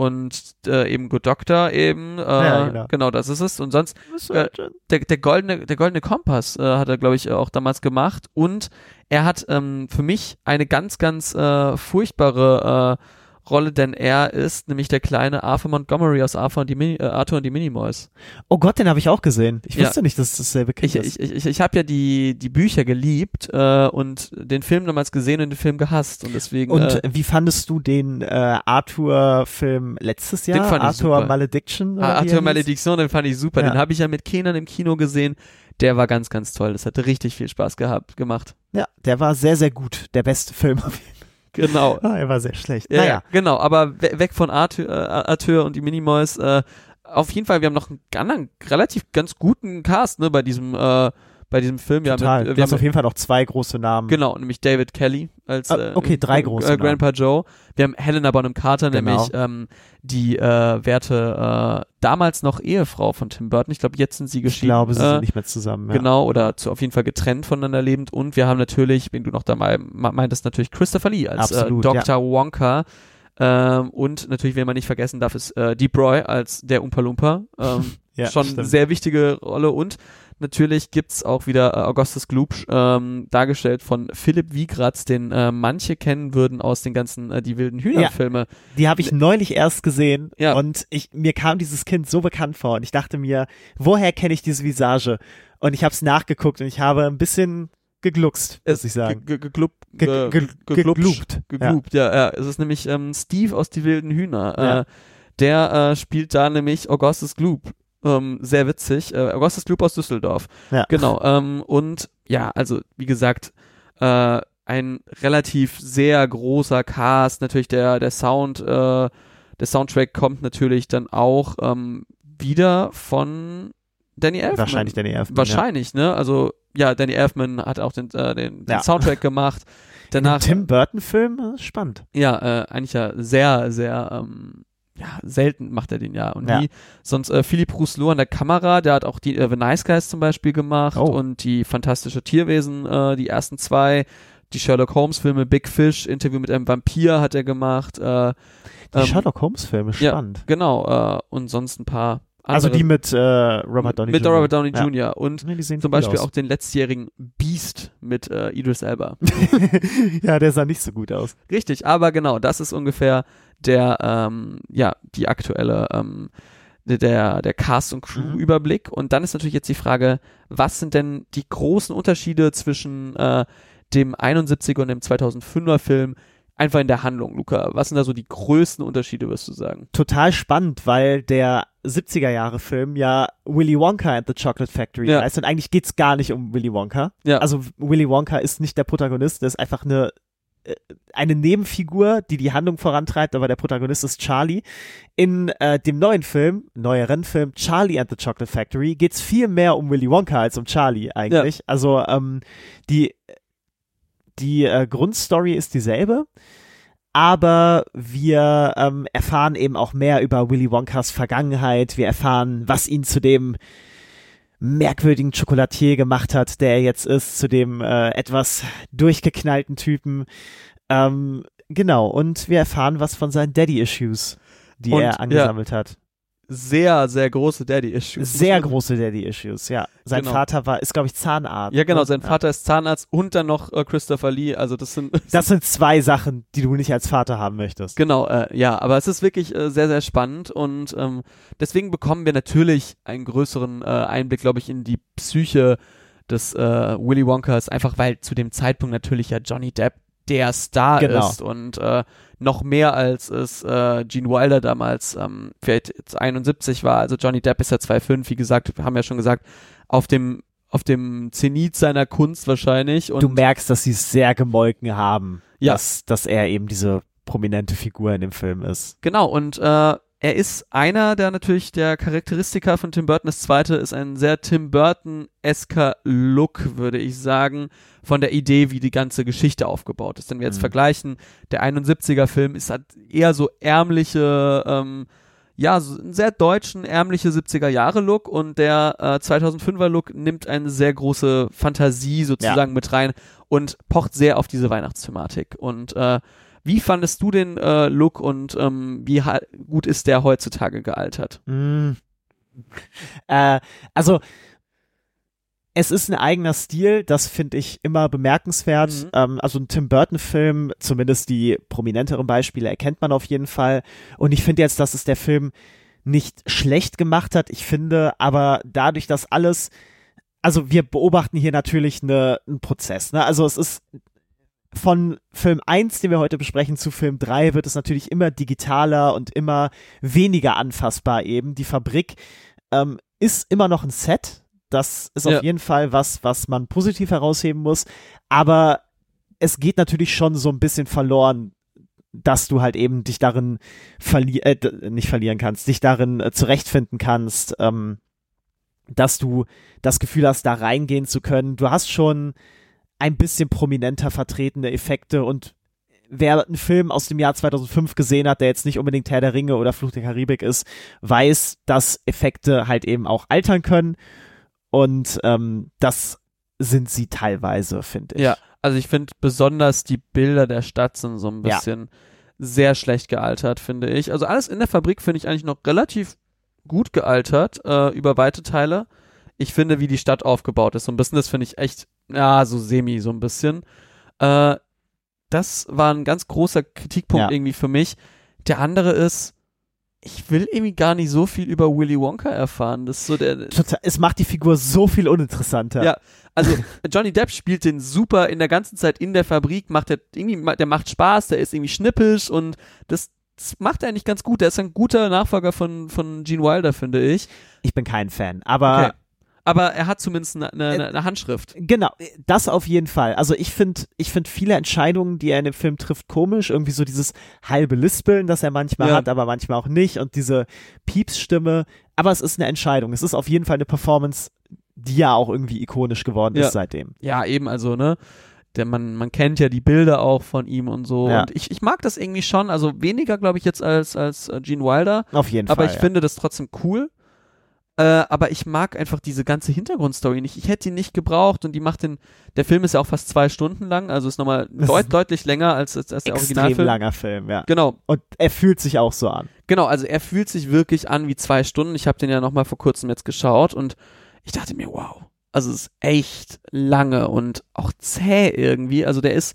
und äh, eben Good Doctor eben, äh, Ja, genau. genau, das ist es. Und sonst Surgeon. der, der goldene, der goldene Kompass äh, hat er, glaube ich, auch damals gemacht. Und er hat ähm, für mich eine ganz, ganz äh, furchtbare äh, Rolle, denn er ist nämlich der kleine Arthur Montgomery aus Arthur und die, Mini, äh, Arthur und die Minimoys. Oh Gott, den habe ich auch gesehen. Ich Ja. wusste nicht, dass das dasselbe Kind Ich, ist. ich, ich, ich habe ja die, die Bücher geliebt äh, und den Film damals gesehen und den Film gehasst. Und deswegen. und äh, wie fandest du den äh, Arthur-Film letztes Jahr? Den fand ich Arthur super. Malediction? Ah, Arthur? Malediction, den fand ich super. Ja. Den habe ich ja mit Kindern im Kino gesehen. Der war ganz, ganz toll. Das hatte richtig viel Spaß gehabt, gemacht. Ja, der war sehr, sehr gut. Der beste Film. auf jeden Genau. [LAUGHS] Ah, er war sehr schlecht. Ja, naja. ja, genau, aber we weg von Arthur, äh, Arthur und die Minimoys. Äh, auf jeden Fall, wir haben noch einen anderen, relativ ganz guten Cast ne, bei diesem äh, bei diesem Film. Wir Total. haben, mit, du wir haben auf jeden Fall noch zwei große Namen. Genau, nämlich David Kelly als Ah, äh, okay, drei große äh, Grandpa Joe. Wir haben Helena Bonham Carter, Genau. nämlich ähm, die äh, werte äh, damals noch Ehefrau von Tim Burton. Ich glaube, jetzt sind sie Ich geschieden. glaube, sie äh, sind nicht mehr zusammen. Ja. Genau, oder zu, auf jeden Fall getrennt voneinander lebend. Und wir haben natürlich, wenn du noch dabei me- meintest, natürlich Christopher Lee als Absolut, äh, Dr. Wonka. Ähm, und natürlich, wen man nicht vergessen darf, ist äh, Deep Roy als der Umpa Lumpa. Ähm, [LAUGHS] Ja, schon stimmt. sehr wichtige Rolle. Und natürlich gibt's auch wieder äh, Augustus Gloop, ähm, dargestellt von Philipp Wiegratz, den äh, manche kennen würden aus den ganzen äh, Die wilden Hühner-Filme. Die habe ich neulich erst gesehen Ja. und ich, mir kam dieses Kind so bekannt vor und ich dachte mir, woher kenne ich diese Visage? Und ich habe es nachgeguckt und ich habe ein bisschen gegluckst, muss ich sagen. Ge- ge- geglup- Ge- äh, ge- geglupscht. gegloopt. Gegloopt, ja. ja, Es ist nämlich ähm, Steve aus Die wilden Hühner. Ja. Äh, der äh, spielt da nämlich Augustus Gloop. Ähm, sehr witzig. Äh, Augustus Gloop aus Düsseldorf. Ja. Genau. Ähm, und ja, also wie gesagt, äh, ein relativ sehr großer Cast. Natürlich der, der Sound, äh, der Soundtrack kommt natürlich dann auch ähm, wieder von Danny Elfman. Wahrscheinlich Danny Elfman. Wahrscheinlich, ne? Also ja, Danny Elfman hat auch den, äh, den, den Ja. Soundtrack gemacht. [LAUGHS] Ja. Danach, Tim Burton-Film, äh, spannend. ja, äh, eigentlich ja sehr, sehr, ähm, ja, selten macht er den ja. Und Ja. wie sonst äh, Philipp Rousselot an der Kamera, der hat auch die äh, The Nice Guys zum Beispiel gemacht Oh. und die Fantastische Tierwesen, äh, die ersten zwei, die Sherlock Holmes Filme, Big Fish, Interview mit einem Vampir hat er gemacht. Äh, Die ähm, Sherlock Holmes-Filme, ja, spannend. Genau, äh, und sonst ein paar. Also die mit äh, Robert Downey mit Jr. Robert Downey Ja. Jr. Und Nee, zum Beispiel auch den letztjährigen Beast mit äh, Idris Elba. [LAUGHS] ja, der sah nicht so gut aus. Richtig, aber genau, das ist ungefähr der, ähm, ja, die aktuelle, ähm, der, der Cast- und Mhm. Crew-Überblick. Und dann ist natürlich jetzt die Frage, was sind denn die großen Unterschiede zwischen äh, dem 71er und dem 2005er Film einfach in der Handlung, Luca? Was sind da so die größten Unterschiede, wirst du sagen? Total spannend, weil der 70er Jahre Film ja Willy Wonka and the Chocolate Factory Ja. heißt und eigentlich geht's gar nicht um Willy Wonka. Ja. Also Willy Wonka ist nicht der Protagonist, der ist einfach eine äh, eine Nebenfigur, die die Handlung vorantreibt, aber der Protagonist ist Charlie. In äh, dem neuen Film, neueren Film Charlie and the Chocolate Factory geht's viel mehr um Willy Wonka als um Charlie eigentlich. Also ähm, die die äh, Grundstory ist dieselbe, aber wir ähm, erfahren eben auch mehr über Willy Wonkas Vergangenheit. Wir erfahren, was ihn zu dem merkwürdigen Chocolatier gemacht hat, der er jetzt ist, zu dem äh, etwas durchgeknallten Typen. Ähm, genau, und wir erfahren was von seinen Daddy-Issues, die Und, er angesammelt hat. Sehr, sehr große Daddy-Issues. Sehr große Daddy-Issues, ja. Sein Genau. Vater war, ist, glaube ich, Zahnarzt. Ja, genau, sein Vater ist Zahnarzt und dann noch äh, Christopher Lee, also das sind [LAUGHS] Das sind zwei Sachen, die du nicht als Vater haben möchtest. Genau, äh, ja, aber es ist wirklich äh, sehr, sehr spannend und ähm, deswegen bekommen wir natürlich einen größeren äh, Einblick, glaube ich, in die Psyche des äh, Willy Wonkas, einfach weil zu dem Zeitpunkt natürlich ja Johnny Depp der Star Genau. ist und äh, noch mehr als es äh, Gene Wilder damals ähm, vielleicht jetzt 71 war. Also Johnny Depp ist ja 2,5, wie gesagt, wir haben ja schon gesagt, auf dem auf dem Zenit seiner Kunst wahrscheinlich und Du merkst, dass sie es sehr gemolken haben, Ja. dass, dass er eben diese prominente Figur in dem Film ist. Genau, und äh, er ist einer der natürlich der Charakteristika von Tim Burton. Das zweite ist ein sehr Tim Burton-esker Look, würde ich sagen, von der Idee, wie die ganze Geschichte aufgebaut ist. Wenn wir jetzt Mhm. vergleichen, der 71er-Film ist halt eher so ärmliche, ähm, ja, so einen sehr deutschen, ärmliche 70er-Jahre-Look und der äh, 2005er-Look nimmt eine sehr große Fantasie sozusagen mit rein und pocht sehr auf diese Weihnachtsthematik. Und äh, wie fandest du den äh, Look und ähm, wie gut ist der heutzutage gealtert? Mm. Äh, also, es ist ein eigener Stil, das finde ich immer bemerkenswert. Mhm. Ähm, also ein Tim Burton-Film, zumindest die prominenteren Beispiele erkennt man auf jeden Fall. Und ich finde jetzt, dass es der Film nicht schlecht gemacht hat. Ich finde aber dadurch, dass alles, also wir beobachten hier natürlich eine, einen Prozess. Ne? Also es ist von Film 1, den wir heute besprechen, zu Film 3 wird es natürlich immer digitaler und immer weniger anfassbar eben. Die Fabrik ähm, ist immer noch ein Set. Das ist Ja. auf jeden Fall was, was man positiv herausheben muss. Aber es geht natürlich schon so ein bisschen verloren, dass du halt eben dich darin verli äh, nicht verlieren kannst, dich darin äh, zurechtfinden kannst, ähm, dass du das Gefühl hast, da reingehen zu können. Du hast schon ein bisschen prominenter vertretene Effekte und wer einen Film aus dem Jahr 2005 gesehen hat, der jetzt nicht unbedingt Herr der Ringe oder Fluch der Karibik ist, weiß, dass Effekte halt eben auch altern können und ähm, das sind sie teilweise, finde ich. Ja, also ich finde besonders die Bilder der Stadt sind so ein Ja. bisschen sehr schlecht gealtert, finde ich. Also alles in der Fabrik finde ich eigentlich noch relativ gut gealtert, äh, über weite Teile. Ich finde, wie die Stadt aufgebaut ist, so ein bisschen, das finde ich echt, ja, so semi, so ein bisschen. Äh, das war ein ganz großer Kritikpunkt Ja. irgendwie für mich. Der andere ist, ich will irgendwie gar nicht so viel über Willy Wonka erfahren. Das ist so der, es macht die Figur so viel uninteressanter. Ja. also [LAUGHS] Johnny Depp spielt den super in der ganzen Zeit in der Fabrik, macht er irgendwie, der macht Spaß, der ist irgendwie schnippisch und das, das macht er eigentlich ganz gut. Der ist ein guter Nachfolger von, von Gene Wilder, finde ich. Ich bin kein Fan, aber Okay. Aber er hat zumindest eine, eine, eine Handschrift. Genau, das auf jeden Fall. Also ich finde, ich finde viele Entscheidungen, die er in dem Film trifft, komisch. Irgendwie so dieses halbe Lispeln, das er manchmal Ja. hat, aber manchmal auch nicht. Und diese Piepsstimme. Aber es ist eine Entscheidung. Es ist auf jeden Fall eine Performance, die ja auch irgendwie ikonisch geworden Ja. ist seitdem. Ja, eben, also, ne? Der man, man kennt ja die Bilder auch von ihm und so. Ja. Und ich, ich mag das irgendwie schon. Also weniger, glaube ich, jetzt als, als äh, Gene Wilder. Auf jeden aber Fall. ich ja. finde das trotzdem cool. Äh, aber ich mag einfach diese ganze Hintergrundstory nicht. Ich hätte die nicht gebraucht und die macht den. Der Film ist ja auch fast zwei Stunden lang, also ist nochmal deut ist deutlich länger als, als, als der extrem Originalfilm. langer Film, ja. Genau, Und er fühlt sich auch so an. genau. Also er fühlt sich wirklich an wie zwei Stunden. Ich habe den ja nochmal vor kurzem jetzt geschaut und ich dachte mir, wow. Also es ist echt lange und auch zäh irgendwie. Also der ist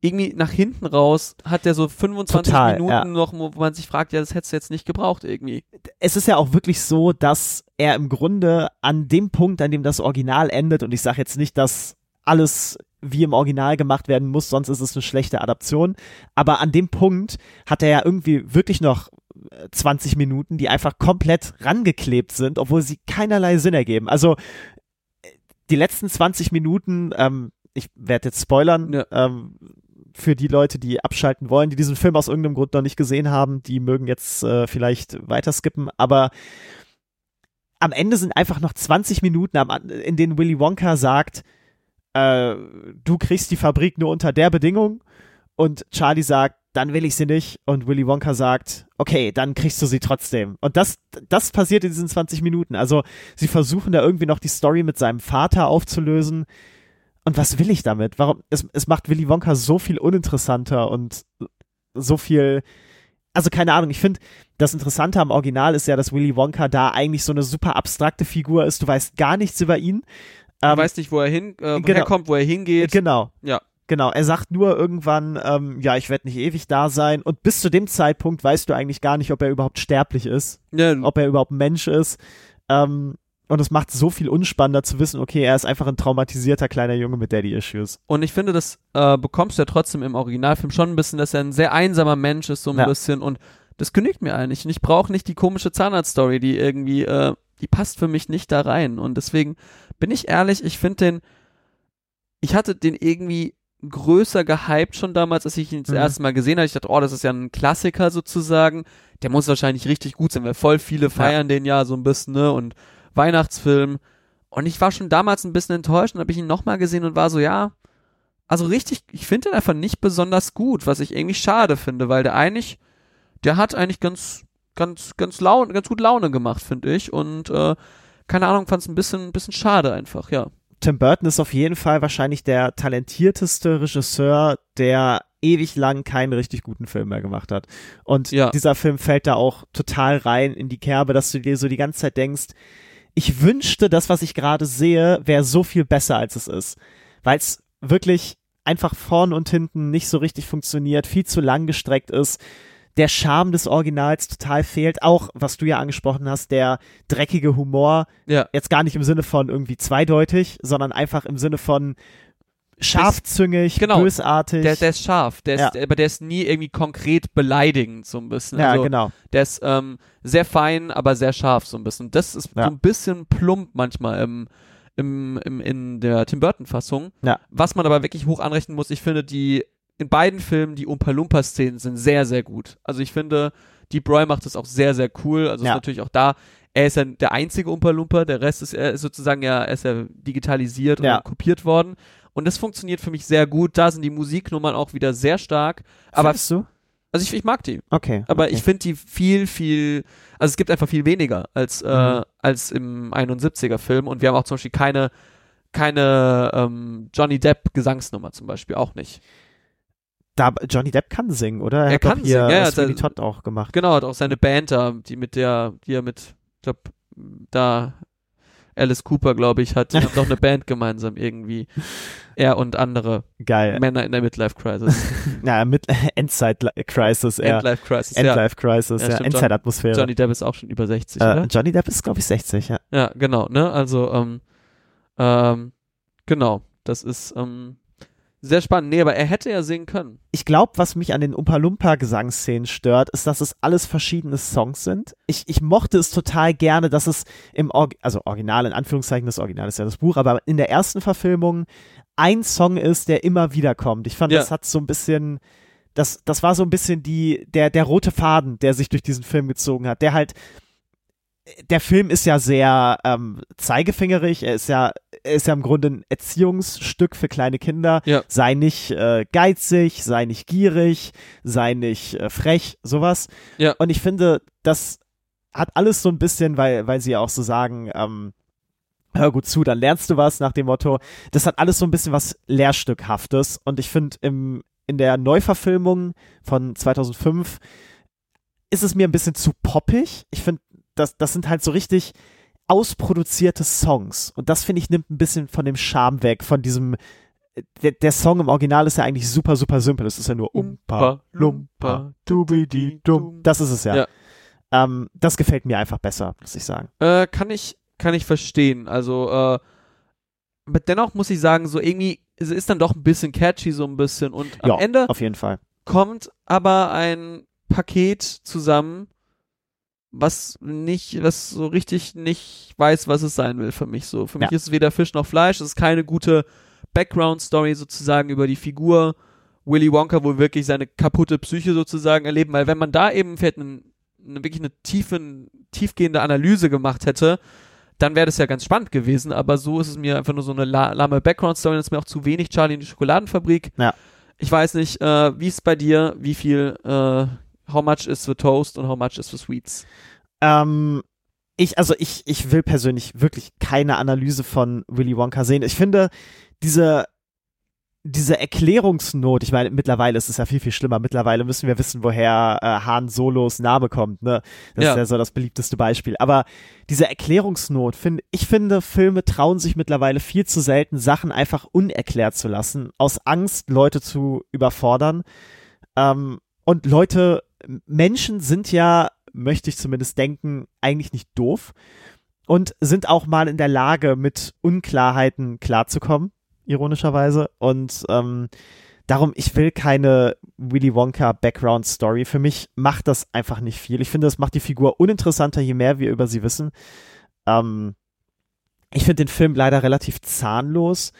irgendwie nach hinten raus, hat der so 25 Total, Minuten ja. noch, wo man sich fragt, ja, das hättest du jetzt nicht gebraucht irgendwie. es ist ja auch wirklich so, dass er im Grunde an dem Punkt, an dem das Original endet, und ich sage jetzt nicht, dass alles wie im Original gemacht werden muss, sonst ist es eine schlechte Adaption, aber an dem Punkt hat er ja irgendwie wirklich noch äh, 20 Minuten, die einfach komplett rangeklebt sind, obwohl sie keinerlei Sinn ergeben. Also äh, die letzten 20 Minuten, ähm, ich werde jetzt spoilern, Ja. ähm, für die Leute, die abschalten wollen, die diesen Film aus irgendeinem Grund noch nicht gesehen haben, die mögen jetzt äh, vielleicht weiter skippen, aber am Ende sind einfach noch 20 Minuten, am, in denen Willy Wonka sagt, äh, du kriegst die Fabrik nur unter der Bedingung und Charlie sagt, dann will ich sie nicht und Willy Wonka sagt, okay, dann kriegst du sie trotzdem. Und das, das passiert in diesen 20 Minuten. Also sie versuchen da irgendwie noch die Story mit seinem Vater aufzulösen. Und was will ich damit? Warum? Es, es macht Willy Wonka so viel uninteressanter und so viel. also keine Ahnung, ich finde, das Interessante am Original ist ja, dass Willy Wonka da eigentlich so eine super abstrakte Figur ist. Du weißt gar nichts über ihn. Du Ähm, weißt nicht, wo er hin, äh, genau. herkommt, wo er hingeht. Genau. Ja. Genau, er sagt nur irgendwann, ähm, ja, ich werde nicht ewig da sein. Und bis zu dem Zeitpunkt weißt du eigentlich gar nicht, ob er überhaupt sterblich ist, Ja, ob er überhaupt Mensch ist. Ähm, und es macht so viel unspannender zu wissen, okay, er ist einfach ein traumatisierter kleiner Junge mit Daddy-Issues. Und ich finde, das äh, bekommst du ja trotzdem im Originalfilm schon ein bisschen, dass er ein sehr einsamer Mensch ist, so ein Ja. bisschen. Und das genügt mir eigentlich. Und ich brauche nicht die komische Zahnarzt-Story, die irgendwie, äh, die passt für mich nicht da rein. Und deswegen bin ich ehrlich, ich finde den, ich hatte den irgendwie größer gehypt schon damals, als ich ihn das Mhm. erste Mal gesehen habe. Ich dachte, oh, das ist ja ein Klassiker sozusagen. Der muss wahrscheinlich richtig gut sein, weil voll viele feiern den ja so ein bisschen, ne? Und Weihnachtsfilm. Und ich war schon damals ein bisschen enttäuscht und habe ich ihn nochmal gesehen und war so, ja, also richtig, ich finde den einfach nicht besonders gut, was ich irgendwie schade finde, weil der eigentlich, der hat eigentlich ganz, ganz, ganz Laune, ganz gut Laune gemacht, finde ich. Und äh, keine Ahnung, fand es ein bisschen, bisschen schade einfach, ja. Tim Burton ist auf jeden Fall wahrscheinlich der talentierteste Regisseur, der ewig lang keinen richtig guten Film mehr gemacht hat. Und Ja. dieser Film fällt da auch total rein in die Kerbe, dass du dir so die ganze Zeit denkst, ich wünschte, das, was ich gerade sehe, wäre so viel besser, als es ist. Weil es wirklich einfach vorn und hinten nicht so richtig funktioniert, viel zu lang gestreckt ist. Der Charme des Originals total fehlt. Auch, was du ja angesprochen hast, der dreckige Humor, Ja. jetzt gar nicht im Sinne von irgendwie zweideutig, sondern einfach im Sinne von scharfzüngig, Genau. bösartig. Der, der ist scharf, der ist, Ja. aber der ist nie irgendwie konkret beleidigend, so ein bisschen. ja, also, genau. Der ist ähm, sehr fein, aber sehr scharf, so ein bisschen. Das ist Ja. so ein bisschen plump manchmal im, im, im, in der Tim Burton-Fassung. Ja. Was man aber wirklich hoch anrechnen muss, ich finde, die in beiden Filmen, die Umpa Lumpa-Szenen sind sehr, sehr gut. Also ich finde, Deep Roy macht das auch sehr, sehr cool. Also Ja. ist natürlich auch da, er ist ja der einzige Umpa Lumpa, der Rest ist, ist sozusagen ja, er ist ja digitalisiert Ja. und kopiert worden. Und das funktioniert für mich sehr gut. Da sind die Musiknummern auch wieder sehr stark. Aber, Findest du? also ich, ich mag die. Okay. Aber okay. ich finde die viel, viel, also es gibt einfach viel weniger als, äh, Mhm. als im 71er Film und wir haben auch zum Beispiel keine, keine ähm, Johnny Depp Gesangsnummer zum Beispiel auch nicht. da, Johnny Depp kann singen, oder? Er hat kann hier singen, ja, ja, Sweeney Todd auch gemacht. Genau, hat auch seine Band da, die mit der, die er mit, ich glaube, da Alice Cooper, glaube ich, hat, [LAUGHS] doch eine Band gemeinsam irgendwie. Er und andere Geil. Männer in der Midlife Crisis. [LAUGHS] Ja, mit [LAUGHS] Endzeit Crisis, eher. Endlife Crisis, Endlife Crisis, Ja, ja, stimmt, Endzeitatmosphäre. ja. Johnny Depp ist auch schon über 60, äh, oder? Johnny Depp ist, glaube ich, 60, ja. Ja, genau, ne? Also, ähm, ähm, genau, das ist ähm, sehr spannend. Nee, aber er hätte ja singen können. Ich glaube, was mich an den Umpa Lumpa Gesangsszenen stört, ist, dass es alles verschiedene Songs sind. Ich, ich mochte es total gerne, dass es im, Or also Original, in Anführungszeichen, das Original ist ja das Buch, aber in der ersten Verfilmung ein Song ist, der immer wieder kommt. Ich fand, Ja. das hat so ein bisschen, das, das war so ein bisschen die, der, der rote Faden, der sich durch diesen Film gezogen hat, der halt, der Film ist ja sehr ähm, zeigefingerig, er ist ja, er ist ja im Grunde ein Erziehungsstück für kleine Kinder. Ja. Sei nicht äh, geizig, sei nicht gierig, sei nicht äh, frech, sowas. Ja. Und ich finde, das hat alles so ein bisschen, weil, weil sie ja auch so sagen, ähm, hör gut zu, dann lernst du was nach dem Motto. Das hat alles so ein bisschen was Lehrstückhaftes. Und ich finde, im, in der Neuverfilmung von 2005 ist es mir ein bisschen zu poppig. Ich finde, das, das sind halt so richtig ausproduzierte Songs. Und das, finde ich, nimmt ein bisschen von dem Charme weg, von diesem. Der, der Song im Original ist ja eigentlich super, super simpel. Es ist ja nur Umpa, Lumpa, Dubidi-Dum. Das ist es ja. Ja. Ähm, das gefällt mir einfach besser, muss ich sagen. Äh, kann ich, kann ich verstehen. Also, äh, aber dennoch muss ich sagen, so irgendwie, es ist dann doch ein bisschen catchy, so ein bisschen. Und am Ja, Ende Auf jeden Fall. kommt aber ein Paket zusammen, was nicht, was so richtig nicht weiß, was es sein will für mich so. Für mich Ja. ist es weder Fisch noch Fleisch, es ist keine gute Background-Story sozusagen über die Figur Willy Wonka, wo wir wirklich seine kaputte Psyche sozusagen erleben, weil wenn man da eben vielleicht einen, eine, wirklich eine tiefen, tiefgehende Analyse gemacht hätte, dann wäre das ja ganz spannend gewesen, aber so ist es mir einfach nur so eine la lahme Background-Story, das ist mir auch zu wenig Charlie in die Schokoladenfabrik. Ja. Ich weiß nicht, äh, wie ist bei dir, wie viel, äh, how much is the toast und how much is the sweets? Ähm, ich, also ich, ich will persönlich wirklich keine Analyse von Willy Wonka sehen. Ich finde, diese, diese Erklärungsnot, ich meine, mittlerweile ist es ja viel, viel schlimmer. Mittlerweile müssen wir wissen, woher äh, Han Solos Name kommt, ne? Das Ja. ist ja so das beliebteste Beispiel. Aber diese Erklärungsnot, finde ich finde, Filme trauen sich mittlerweile viel zu selten, Sachen einfach unerklärt zu lassen, aus Angst, Leute zu überfordern. Ähm, und Leute, Menschen sind ja, möchte ich zumindest denken, eigentlich nicht doof und sind auch mal in der Lage, mit Unklarheiten klarzukommen, ironischerweise. Und ähm, darum, ich will keine Willy Wonka Background Story. Für mich macht das einfach nicht viel. Ich finde, das macht die Figur uninteressanter, je mehr wir über sie wissen. Ähm, ich finde den Film leider relativ zahnlos.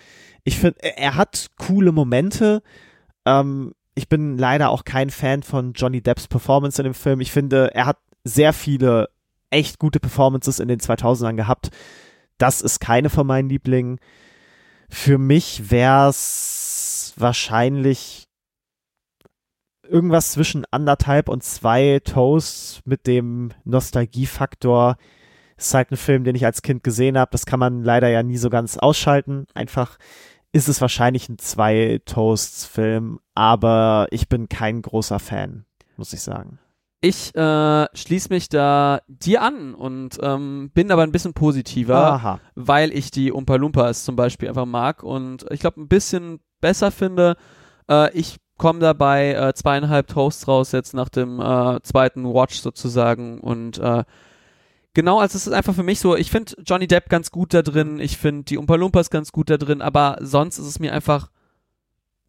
Ich finde, er hat coole Momente. Ähm, ich bin leider auch kein Fan von Johnny Depps Performance in dem Film. Ich finde, er hat sehr viele echt gute Performances in den 2000ern gehabt. Das ist keine von meinen Lieblingen. Für mich wär's wahrscheinlich irgendwas zwischen anderthalb und zwei Toasts mit dem Nostalgiefaktor. Ist halt ein Film, den ich als Kind gesehen habe. Das kann man leider ja nie so ganz ausschalten. Einfach ist es wahrscheinlich ein zwei Toasts Film, aber ich bin kein großer Fan, muss ich sagen. Ich äh, schließe mich da dir an und ähm, bin aber ein bisschen positiver, Aha. weil ich die Umpa Lumpas zum Beispiel einfach mag und ich glaube ein bisschen besser finde. Äh, ich komme dabei äh, zweieinhalb Toasts raus jetzt nach dem äh, zweiten Watch sozusagen und äh, genau, also es ist einfach für mich so, ich finde Johnny Depp ganz gut da drin, ich finde die Umpa Lumpas ganz gut da drin, aber sonst ist es mir einfach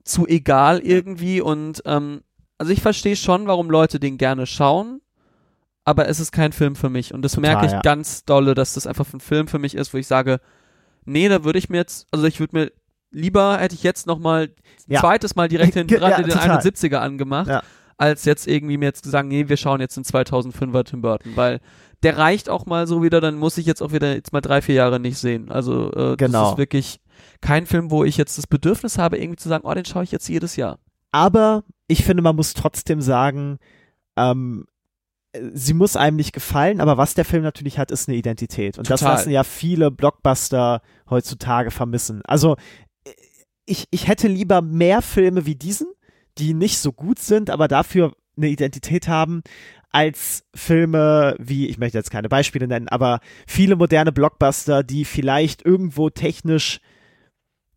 zu egal irgendwie und ähm, also ich verstehe schon, warum Leute den gerne schauen, aber es ist kein Film für mich und das Total, merke ich ja. ganz dolle, dass das einfach ein Film für mich ist, wo ich sage, nee, da würde ich mir jetzt, also ich würde mir lieber hätte ich jetzt noch mal Ja. zweites Mal direkt [LAUGHS] hinten Ja, den total. 71er angemacht, Ja. als jetzt irgendwie mir jetzt sagen, nee, wir schauen jetzt den 2005er Tim Burton, weil der reicht auch mal so wieder, dann muss ich jetzt auch wieder jetzt mal drei, vier Jahre nicht sehen. Also äh, Genau. das ist wirklich kein Film, wo ich jetzt das Bedürfnis habe, irgendwie zu sagen, oh, den schaue ich jetzt jedes Jahr. Aber ich finde, man muss trotzdem sagen, ähm, sie muss einem nicht gefallen, aber was der Film natürlich hat, ist eine Identität. Und das Total. lassen ja viele Blockbuster heutzutage vermissen. Also äh, ich, ich hätte lieber mehr Filme wie diesen, die nicht so gut sind, aber dafür eine Identität haben, als Filme wie, ich möchte jetzt keine Beispiele nennen, aber viele moderne Blockbuster, die vielleicht irgendwo technisch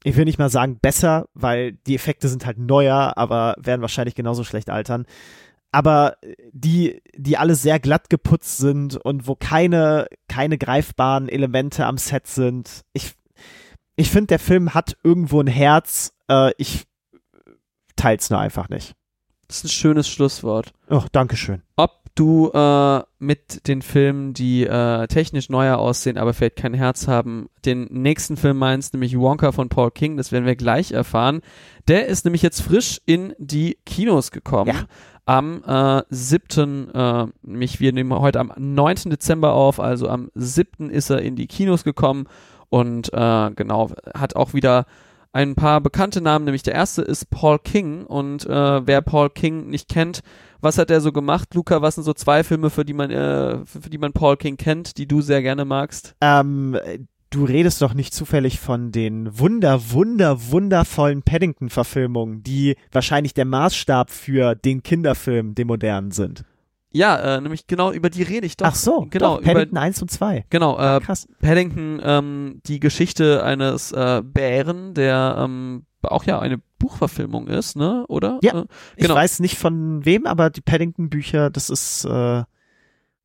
ich will nicht mal sagen besser, weil die Effekte sind halt neuer, aber werden wahrscheinlich genauso schlecht altern. Aber die, die alle sehr glatt geputzt sind und wo keine, keine greifbaren Elemente am Set sind. Ich, ich finde, der Film hat irgendwo ein Herz. Äh, ich teil's nur einfach nicht. Das ist ein schönes Schlusswort. Oh, Dankeschön. Ob du äh, mit den Filmen, die äh, technisch neuer aussehen, aber vielleicht kein Herz haben, den nächsten Film meinst, nämlich Wonka von Paul King, das werden wir gleich erfahren. Der ist nämlich jetzt frisch in die Kinos gekommen. Ja. Am äh, 7., äh, nämlich wir nehmen heute am 9. Dezember auf, also am 7. ist er in die Kinos gekommen und äh, genau, hat auch wieder ein paar bekannte Namen, nämlich der erste ist Paul King und äh, wer Paul King nicht kennt, was hat er so gemacht? Luca, was sind so zwei Filme, für die man, äh, für, für die man Paul King kennt, die du sehr gerne magst? Ähm, du redest doch nicht zufällig von den wunder, wunder, wundervollen Paddington-Verfilmungen, die wahrscheinlich der Maßstab für den Kinderfilm, den modernen sind. Ja, äh, nämlich genau über die rede ich doch. Ach so, genau, doch, Paddington 1 und 2. Genau, äh, Krass. Paddington, ähm, die Geschichte eines äh, Bären, der ähm, auch ja eine Buchverfilmung ist, ne? Oder? Ja. Äh, Ich genau. weiß nicht von wem, aber die Paddington-Bücher, das ist, äh,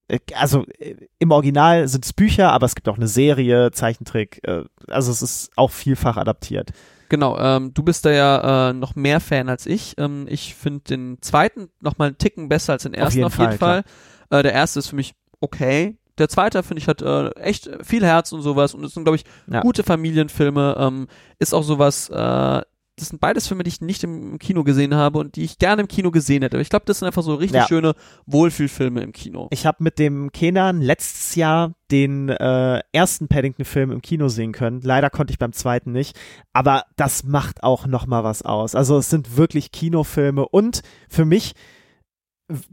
äh, also äh, im Original sind es Bücher, aber es gibt auch eine Serie, Zeichentrick, äh, also es ist auch vielfach adaptiert. Genau, ähm, du bist da ja äh, noch mehr Fan als ich. Ähm, ich finde den zweiten noch mal einen Ticken besser als den ersten jeden auf jeden Fall, Fall. Äh, der erste ist für mich okay. Der zweite, finde ich, hat äh, echt viel Herz und sowas und es sind, glaube ich, Ja. gute Familienfilme. Ähm, ist auch sowas, äh, das sind beides Filme, die ich nicht im Kino gesehen habe und die ich gerne im Kino gesehen hätte. Aber ich glaube, das sind einfach so richtig Ja. schöne Wohlfühlfilme im Kino. Ich habe mit dem Kenan letztes Jahr den äh, ersten Paddington-Film im Kino sehen können. Leider konnte ich beim zweiten nicht, aber das macht auch noch mal was aus. Also es sind wirklich Kinofilme und für mich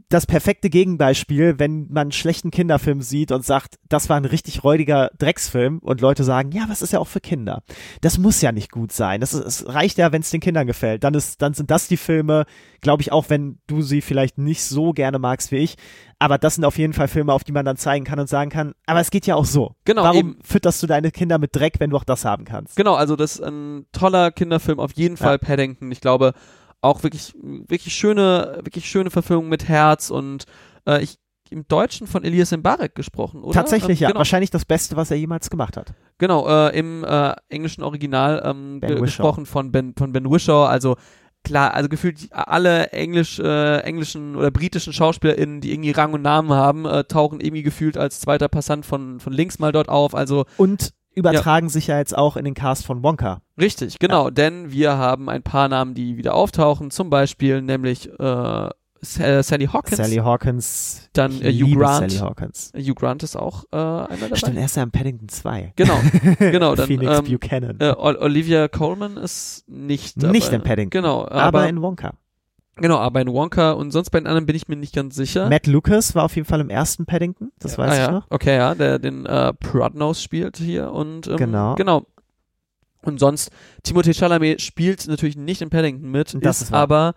das perfekte Gegenbeispiel, wenn man einen schlechten Kinderfilm sieht und sagt, das war ein richtig räudiger Drecksfilm und Leute sagen, ja, was ist ja auch für Kinder. Das muss ja nicht gut sein. Das ist, es reicht ja, wenn es den Kindern gefällt. Dann ist, dann sind das die Filme, glaube ich, auch wenn du sie vielleicht nicht so gerne magst wie ich. Aber das sind auf jeden Fall Filme, auf die man dann zeigen kann und sagen kann, aber es geht ja auch so. Genau, Warum eben. fütterst du deine Kinder mit Dreck, wenn du auch das haben kannst? Genau, also das ist ein toller Kinderfilm, auf jeden Fall Paddington. Ich glaube, auch wirklich, wirklich schöne, wirklich schöne Verfilmung mit Herz und äh, ich im Deutschen von Elias Mbarek gesprochen, oder? Tatsächlich, Ähm, ja. Genau, Wahrscheinlich das Beste, was er jemals gemacht hat. genau äh, im äh, englischen Original ähm, ge gesprochen von Ben, von Ben Wishaw, also klar, also gefühlt alle englisch, äh, englischen oder britischen SchauspielerInnen, die irgendwie Rang und Namen haben, äh, tauchen irgendwie gefühlt als zweiter Passant von, von links mal dort auf, also Und übertragen sich ja jetzt auch in den Cast von Wonka. Richtig, genau, denn wir haben ein paar Namen, die wieder auftauchen, zum Beispiel nämlich äh, Sa- Sally Hawkins, Sally Hawkins. dann äh, Hugh Grant. Sally Hawkins. Hugh Grant ist auch äh, einer dabei. Stimmt, er ist ja in Paddington 2. Genau, [LAUGHS] genau, dann Phoenix ähm, Buchanan. äh, Ol- Olivia Colman ist nicht dabei. Nicht in Paddington. Genau, aber, aber, in Wonka. Genau, aber in Wonka und sonst bei den anderen bin ich mir nicht ganz sicher. Matt Lucas war auf jeden Fall im ersten Paddington, das weiß ah, ich ja. noch. Okay, ja, der den äh, Prodnose spielt hier und ähm, Genau. genau. Und sonst, Timothée Chalamet spielt natürlich nicht in Paddington mit, Das ist, aber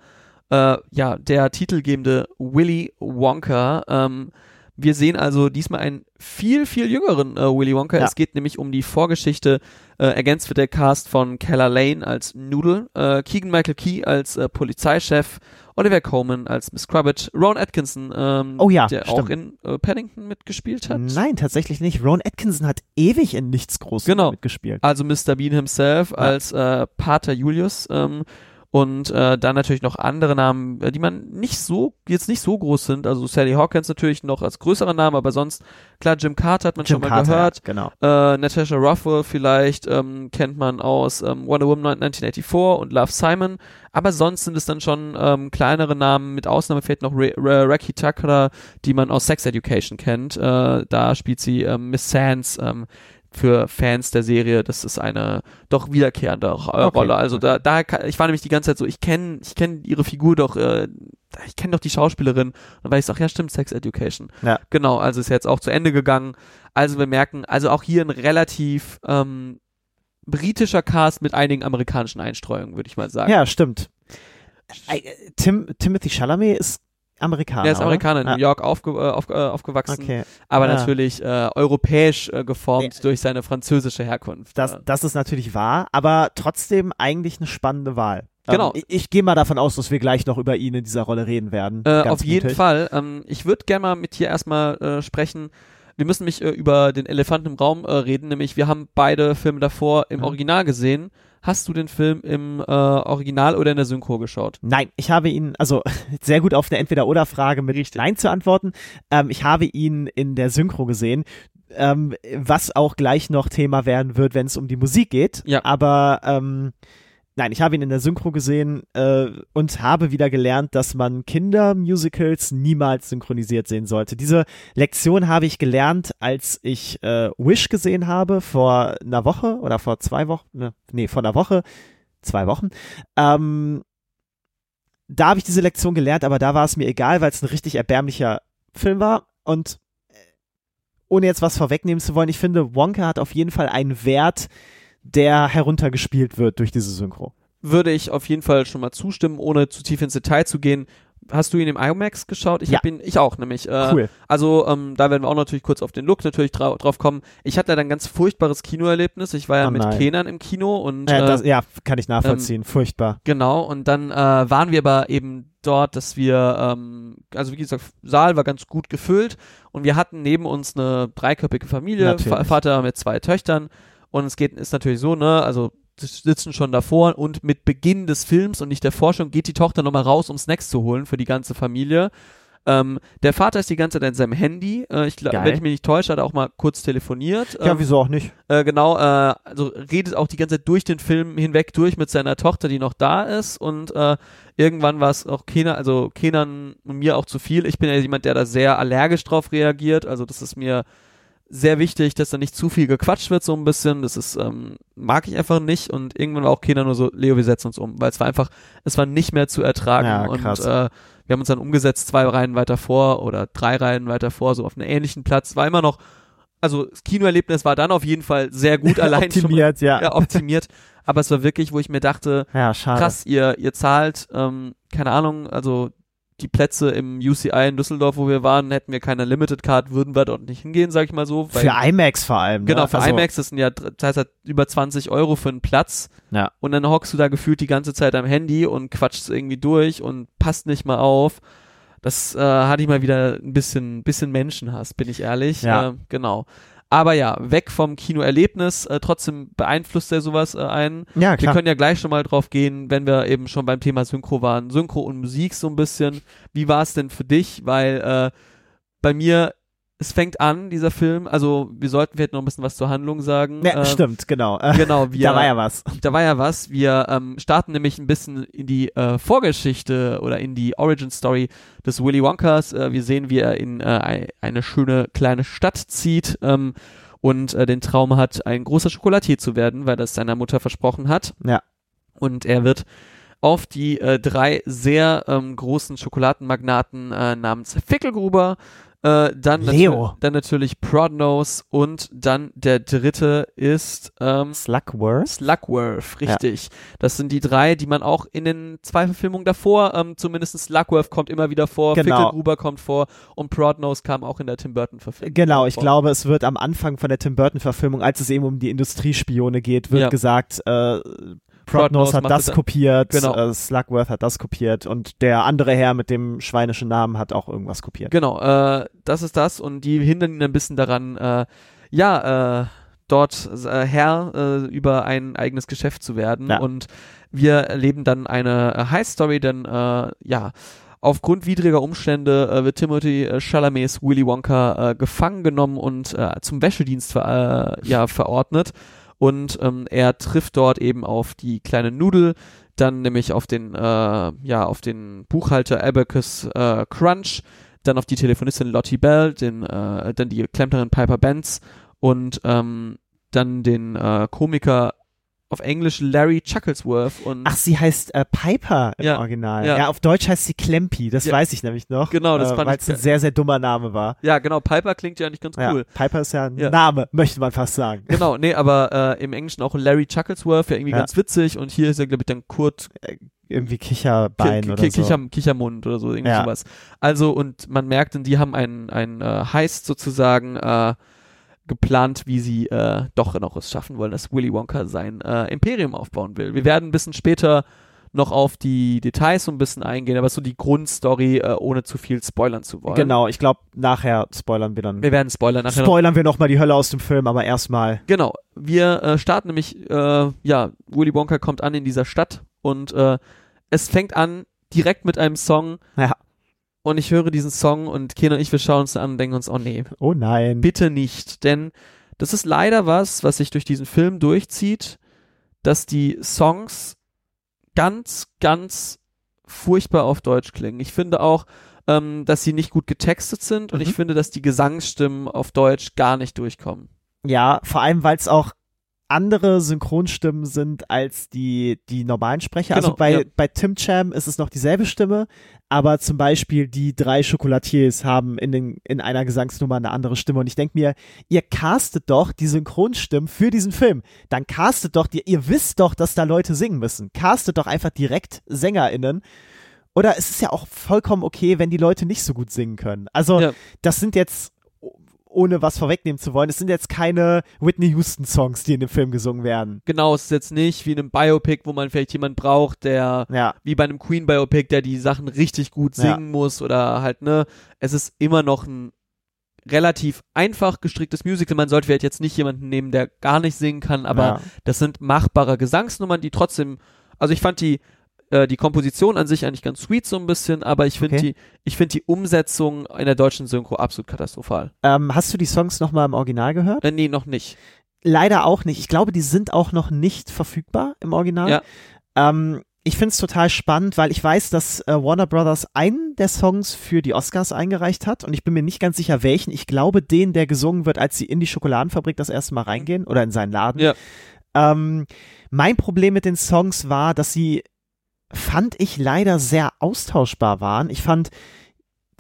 äh, ja der titelgebende Willy Wonka. Ähm, wir sehen also diesmal einen viel, viel jüngeren äh, Willy Wonka. Ja. Es geht nämlich um die Vorgeschichte. Äh, ergänzt wird der Cast von Keller Lane als Noodle, äh, Keegan Michael Key als äh, Polizeichef, Oliver Coleman als Miss Crubbage, Ron Atkinson, ähm, Oh ja, der stimmt. auch in äh, Paddington mitgespielt hat. Nein, tatsächlich nicht. Ron Atkinson hat ewig in nichts Großem Genau. mitgespielt. Also Mr. Bean himself als äh, Pater Julius ähm, und äh, dann natürlich noch andere Namen, äh, die man nicht so, jetzt nicht so groß sind. Also Sally Hawkins natürlich noch als größerer Name, aber sonst, klar, Jim Carter hat man Jim schon mal Carter, gehört. Genau. Äh, Natasha Rothwell vielleicht ähm, kennt man aus ähm, Wonder Woman 1984 und Love Simon. Aber sonst sind es dann schon ähm, kleinere Namen, mit Ausnahme fehlt noch Raki Takara, die man aus Sex Education kennt. Äh, da spielt sie ähm, Miss Sands. Ähm, für Fans der Serie, das ist eine doch wiederkehrende äh, Okay. Rolle. Also da, da, ich war nämlich die ganze Zeit so, ich kenne, ich kenne ihre Figur doch, äh, ich kenne doch die Schauspielerin. Und dann war ich ach ja, stimmt, Sex Education. Ja. Genau, also ist jetzt auch zu Ende gegangen. Also wir merken, also auch hier ein relativ ähm, britischer Cast mit einigen amerikanischen Einstreuungen, würde ich mal sagen. Ja, stimmt. Äh, Tim, Timothy Chalamet ist Amerikaner. Er ist Amerikaner in oder? New York aufge, äh, auf, äh, aufgewachsen, Okay. aber Ja. natürlich äh, europäisch äh, geformt Ja. durch seine französische Herkunft. Das, das ist natürlich wahr, aber trotzdem eigentlich eine spannende Wahl. Genau. Ähm, ich ich gehe mal davon aus, dass wir gleich noch über ihn in dieser Rolle reden werden. Äh, auf jeden mutig. Fall. Ähm, ich würde gerne mal mit dir erstmal äh, sprechen. Wir müssen mich äh, über den Elefanten im Raum äh, reden, nämlich wir haben beide Filme davor im Mhm. Original gesehen. Hast du den Film im äh, Original oder in der Synchro geschaut? Nein, ich habe ihn, also [LAUGHS] sehr gut auf eine Entweder-Oder-Frage mit Nein zu antworten. Ähm, ich habe ihn in der Synchro gesehen, ähm, was auch gleich noch Thema werden wird, wenn es um die Musik geht. Ja. Aber ähm, nein, ich habe ihn in der Synchro gesehen äh, und habe wieder gelernt, dass man Kindermusicals niemals synchronisiert sehen sollte. Diese Lektion habe ich gelernt, als ich äh, Wish gesehen habe vor einer Woche oder vor zwei Wochen, ne, nee, vor einer Woche, zwei Wochen. Ähm, da habe ich diese Lektion gelernt, aber da war es mir egal, weil es ein richtig erbärmlicher Film war. Und äh, ohne jetzt was vorwegnehmen zu wollen, ich finde, Wonka hat auf jeden Fall einen Wert, der heruntergespielt wird durch diese Synchro. Würde ich auf jeden Fall schon mal zustimmen, ohne zu tief ins Detail zu gehen. Hast du ihn im IMAX geschaut? Ich Ja. hab ihn, ich auch, nämlich. Äh, Cool. Also ähm, da werden wir auch natürlich kurz auf den Look natürlich drau drauf kommen. Ich hatte da ein ganz furchtbares Kinoerlebnis. Ich war ja Oh mit nein. Kenan im Kino und Äh, äh, das, ja, kann ich nachvollziehen. Furchtbar. Genau, und dann äh, waren wir aber eben dort, dass wir, ähm, also wie gesagt, Saal war ganz gut gefüllt und wir hatten neben uns eine dreiköpfige Familie, Vater mit zwei Töchtern und es geht, ist natürlich so, ne, also sitzen schon davor und mit Beginn des Films und nicht der Forschung geht die Tochter nochmal raus, um Snacks zu holen für die ganze Familie. Ähm, der Vater ist die ganze Zeit in seinem Handy. Äh, ich glaube, Geil. wenn ich mich nicht täusche, hat er auch mal kurz telefoniert. Ja, Ähm, wieso auch nicht? äh, genau, äh, also redet auch die ganze Zeit durch den Film hinweg durch mit seiner Tochter, die noch da ist und äh, irgendwann war es auch Kenan, also Kenan und mir auch zu viel. Ich bin ja jemand, der da sehr allergisch drauf reagiert, also das ist mir sehr wichtig, dass da nicht zu viel gequatscht wird, so ein bisschen. Das ist, ähm, mag ich einfach nicht. Und irgendwann war auch Kinder nur so, Leo, wir setzen uns um, weil es war einfach, es war nicht mehr zu ertragen. Ja, und krass. äh, wir haben uns dann umgesetzt, zwei Reihen weiter vor oder drei Reihen weiter vor, so auf einen ähnlichen Platz. War immer noch, also das Kinoerlebnis war dann auf jeden Fall sehr gut [LAUGHS] allein schon mal, Optimiert, ja. ja, optimiert. Aber es war wirklich, wo ich mir dachte, Ja, krass, ihr, ihr zahlt, ähm, keine Ahnung, also die Plätze im UCI in Düsseldorf, wo wir waren, hätten wir keine Limited Card, würden wir dort nicht hingehen, sag ich mal so. Für IMAX vor allem. Genau, ne? für also, IMAX, das sind ja das heißt über 20 Euro für einen Platz. Ja. Und dann hockst du da gefühlt die ganze Zeit am Handy und quatschst irgendwie durch und passt nicht mal auf. Das äh, hatte ich mal wieder ein bisschen, bisschen Menschenhass, bin ich ehrlich. Ja. Äh, genau. Aber ja, weg vom Kinoerlebnis, äh, trotzdem beeinflusst er sowas äh, einen. Ja, Wir klar. können ja gleich schon mal drauf gehen, wenn wir eben schon beim Thema Synchro waren. Synchro und Musik so ein bisschen. Wie war es denn für dich? Weil äh, bei mir, es fängt an, dieser Film, also wir sollten vielleicht noch ein bisschen was zur Handlung sagen. ja, Äh, stimmt, genau. Äh, Genau, [LAUGHS] wir, da war ja was. da war ja was. Wir ähm, starten nämlich ein bisschen in die äh, Vorgeschichte oder in die Origin Story des Willy Wonkas. Äh, wir sehen, wie er in äh, ei- eine schöne kleine Stadt zieht ähm, und äh, den Traum hat, ein großer Schokolatier zu werden, weil das seiner Mutter versprochen hat. Ja. Und er wird auf die äh, drei sehr ähm, großen Schokoladenmagnaten äh, namens Fickelgruber, äh, dann, Leo. natür- dann natürlich Prodnose und dann der dritte ist ähm, Slugworth? Slugworth, richtig. Das sind die drei, die man auch in den zwei Verfilmungen davor, ähm, zumindest Slugworth kommt immer wieder vor, Genau. Fickelgruber kommt vor und Prodnose kam auch in der Tim Burton Verfilmung. Genau, ich vor. glaube, es wird am Anfang von der Tim Burton-Verfilmung, als es eben um die Industriespione geht, wird Ja. gesagt, äh, Prodnose hat das kopiert, Genau. äh, Slugworth hat das kopiert und der andere Herr mit dem schweinischen Namen hat auch irgendwas kopiert. Genau, äh, das ist das und die hindern ihn ein bisschen daran, äh, ja, äh, dort äh, Herr äh, über ein eigenes Geschäft zu werden Ja. und wir erleben dann eine äh, High-Story, denn äh, ja, aufgrund widriger Umstände äh, wird Timothy äh, Chalamets Willy Wonka äh, gefangen genommen und äh, zum Wäschedienst ver äh, ja, verordnet und ähm, er trifft dort eben auf die kleine Nudel, dann nämlich auf den äh, ja auf den Buchhalter Abacus äh, Crunch, dann auf die Telefonistin Lottie Bell, den äh, dann die Klempnerin Piper Benz und ähm, dann den äh, Komiker auf Englisch Larry Chucklesworth und Ach, sie heißt äh, Piper im Ja, Original. ja. Ja. auf Deutsch heißt sie Klempi, das Ja. weiß ich nämlich noch. Genau, das äh, fand Weil ich es ein sehr, sehr dummer Name war. ja genau Piper klingt ja eigentlich ganz Ja, cool. Piper ist ja ein Ja. Name, möchte man fast sagen. Genau, nee, aber äh, im Englischen auch Larry Chucklesworth, ja irgendwie Ja. ganz witzig und hier ist er glaube ich dann Kurt Irgendwie Kicherbein Ki- oder Ki- so. Kicher, Kichermund oder so, irgendwie Ja. sowas. Also, und man merkt, und die haben einen, einen äh, Heist sozusagen äh, geplant, wie sie äh, doch noch es schaffen wollen, dass Willy Wonka sein äh, Imperium aufbauen will. Wir werden ein bisschen später noch auf die Details so ein bisschen eingehen, aber so die Grundstory, äh, ohne zu viel spoilern zu wollen. Genau, ich glaube, nachher spoilern wir dann. Wir werden spoilern nachher noch. spoilern wir nochmal die Hölle aus dem Film, aber erstmal. Genau. Wir äh, starten nämlich, äh, ja, Willy Wonka kommt an in dieser Stadt und äh, es fängt an direkt mit einem Song Ja. Und ich höre diesen Song und Ken und ich, wir schauen uns an und denken uns, oh nee, Oh nein. bitte nicht. Denn das ist leider was, was sich durch diesen Film durchzieht, dass die Songs ganz, ganz furchtbar auf Deutsch klingen. Ich finde auch, ähm, dass sie nicht gut getextet sind und Mhm. ich finde, dass die Gesangsstimmen auf Deutsch gar nicht durchkommen. Ja, vor allem, weil es auch andere Synchronstimmen sind als die, die normalen Sprecher. also Genau, bei, ja. bei Tim Cham ist es noch dieselbe Stimme, aber zum Beispiel die drei Chocolatiers haben in, den, in einer Gesangsnummer eine andere Stimme. Und ich denke mir, ihr castet doch die Synchronstimmen für diesen Film. Dann castet doch, die, ihr wisst doch, dass da Leute singen müssen. Castet doch einfach direkt SängerInnen. Oder es ist ja auch vollkommen okay, wenn die Leute nicht so gut singen können. Also, Ja. das sind jetzt, ohne was vorwegnehmen zu wollen, es sind jetzt keine Whitney Houston-Songs, die in dem Film gesungen werden. Genau, es ist jetzt nicht wie in einem Biopic, wo man vielleicht jemanden braucht, der Ja, wie bei einem Queen Biopic, der die Sachen richtig gut Ja. singen muss oder halt, ne, es ist immer noch ein relativ einfach gestricktes Musical. Man sollte vielleicht jetzt nicht jemanden nehmen, der gar nicht singen kann, aber ja. das sind machbare Gesangsnummern, die trotzdem, also ich fand die, äh, die Komposition an sich eigentlich ganz sweet so ein bisschen, aber ich finde Okay. die, ich finde die Umsetzung in der deutschen Synchro absolut katastrophal. Ähm, hast du die Songs nochmal im Original gehört? Äh, nee, noch nicht. Leider auch nicht. Ich glaube, die sind auch noch nicht verfügbar im Original. Ja. Ähm, ich finde es total spannend, weil ich weiß, dass äh, Warner Brothers einen der Songs für die Oscars eingereicht hat und ich bin mir nicht ganz sicher welchen. Ich glaube den, der gesungen wird, als sie in die Schokoladenfabrik das erste Mal reingehen oder in seinen Laden. Ja. Ähm, mein Problem mit den Songs war, dass sie, fand ich leider sehr austauschbar waren. Ich fand,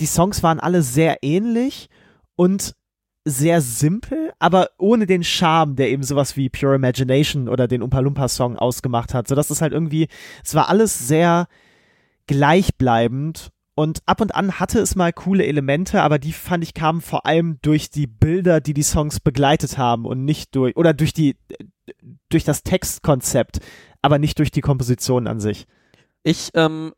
die Songs waren alle sehr ähnlich und sehr simpel, aber ohne den Charme, der eben sowas wie Pure Imagination oder den Umpa Lumpa Song ausgemacht hat, sodass es halt irgendwie, es war alles sehr gleichbleibend und ab und an hatte es mal coole Elemente, aber die fand ich kamen vor allem durch die Bilder, die die Songs begleitet haben und nicht durch, oder durch die, durch das Textkonzept, aber nicht durch die Komposition an sich. Ich ähm,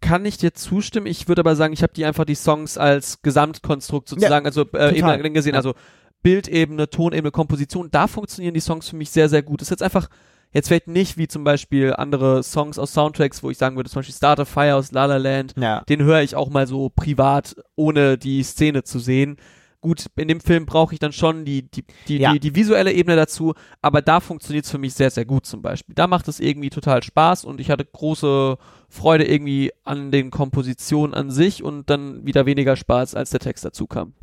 kann ich dir zustimmen. Ich würde aber sagen, ich habe die einfach die Songs als Gesamtkonstrukt sozusagen, also äh. Ebene gesehen, Ja. also Bildebene, Tonebene, Komposition. Da funktionieren die Songs für mich sehr, sehr gut. Das ist jetzt einfach jetzt vielleicht nicht wie zum Beispiel andere Songs aus Soundtracks, wo ich sagen würde, zum Beispiel Start a Fire aus La La Land. Ja. Den höre ich auch mal so privat, ohne die Szene zu sehen. Gut, in dem Film brauche ich dann schon die, die, die, Ja. die, die visuelle Ebene dazu, aber da funktioniert es für mich sehr, sehr gut zum Beispiel. Da macht es irgendwie total Spaß und ich hatte große Freude irgendwie an den Kompositionen an sich und dann wieder weniger Spaß, als der Text dazu kam. [LAUGHS]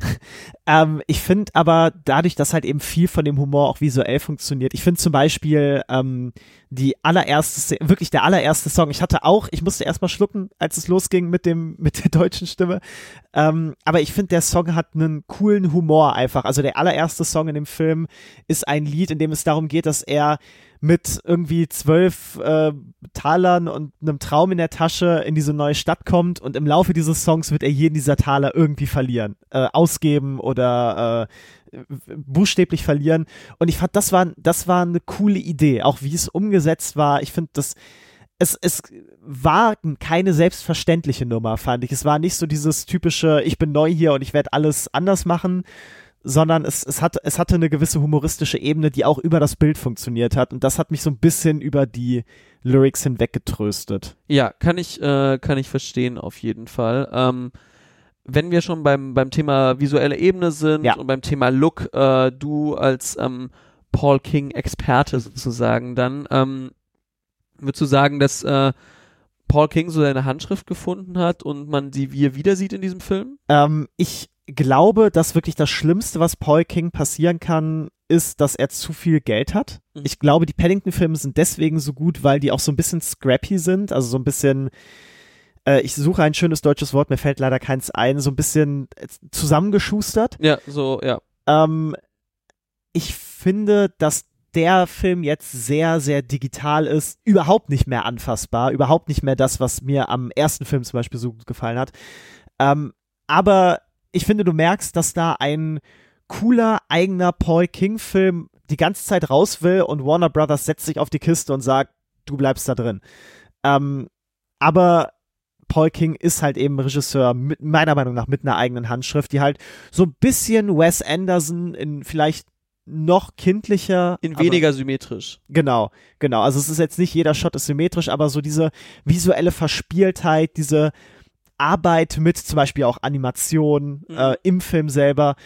Ähm, ich finde aber dadurch, dass halt eben viel von dem Humor auch visuell funktioniert. Ich finde zum Beispiel ähm, die allererste, wirklich der allererste Song. Ich hatte auch, ich musste erstmal schlucken, als es losging mit dem [LAUGHS] mit der deutschen Stimme. Ähm, aber ich finde, der Song hat einen coolen Humor einfach. Also der allererste Song in dem Film ist ein Lied, in dem es darum geht, dass er mit irgendwie zwölf äh, Talern und einem Traum in der Tasche in diese neue Stadt kommt und im Laufe dieses Songs wird er jeden dieser Taler irgendwie verlieren, äh, ausgeben oder äh, buchstäblich verlieren. Und ich fand, das war, das war eine coole Idee, auch wie es umgesetzt war. Ich finde, das es, es war keine selbstverständliche Nummer, fand ich. Es war nicht so dieses typische, ich bin neu hier und ich werde alles anders machen, sondern es, es, hat, es hatte eine gewisse humoristische Ebene, die auch über das Bild funktioniert hat. Und das hat mich so ein bisschen über die Lyrics hinweg getröstet. Ja, kann ich, äh, kann ich verstehen auf jeden Fall. Ähm, wenn wir schon beim, beim Thema visuelle Ebene sind Ja. und beim Thema Look, äh, du als ähm, Paul King-Experte sozusagen, dann ähm, würdest du sagen, dass äh, Paul King so seine Handschrift gefunden hat und man sie wie er wieder sieht in diesem Film? Ähm, ich glaube, dass wirklich das Schlimmste, was Paul King passieren kann, ist, dass er zu viel Geld hat. Mhm. Ich glaube, die Paddington-Filme sind deswegen so gut, weil die auch so ein bisschen scrappy sind, also so ein bisschen äh, ich suche ein schönes deutsches Wort, mir fällt leider keins ein, so ein bisschen äh, zusammengeschustert. Ja, so, ja. Ähm, ich finde, dass der Film jetzt sehr, sehr digital ist, überhaupt nicht mehr anfassbar, überhaupt nicht mehr das, was mir am ersten Film zum Beispiel so gut gefallen hat. Ähm, aber ich finde, du merkst, dass da ein cooler, eigener Paul King-Film die ganze Zeit raus will und Warner Brothers setzt sich auf die Kiste und sagt, du bleibst da drin. Ähm, aber Paul King ist halt eben Regisseur, mit, meiner Meinung nach mit einer eigenen Handschrift, die halt so ein bisschen Wes Anderson in vielleicht noch kindlicher. In weniger symmetrisch. Genau, genau. Also es ist jetzt nicht jeder Shot ist symmetrisch, aber so diese visuelle Verspieltheit, diese Arbeit mit zum Beispiel auch Animation Mhm. äh, im Film selber.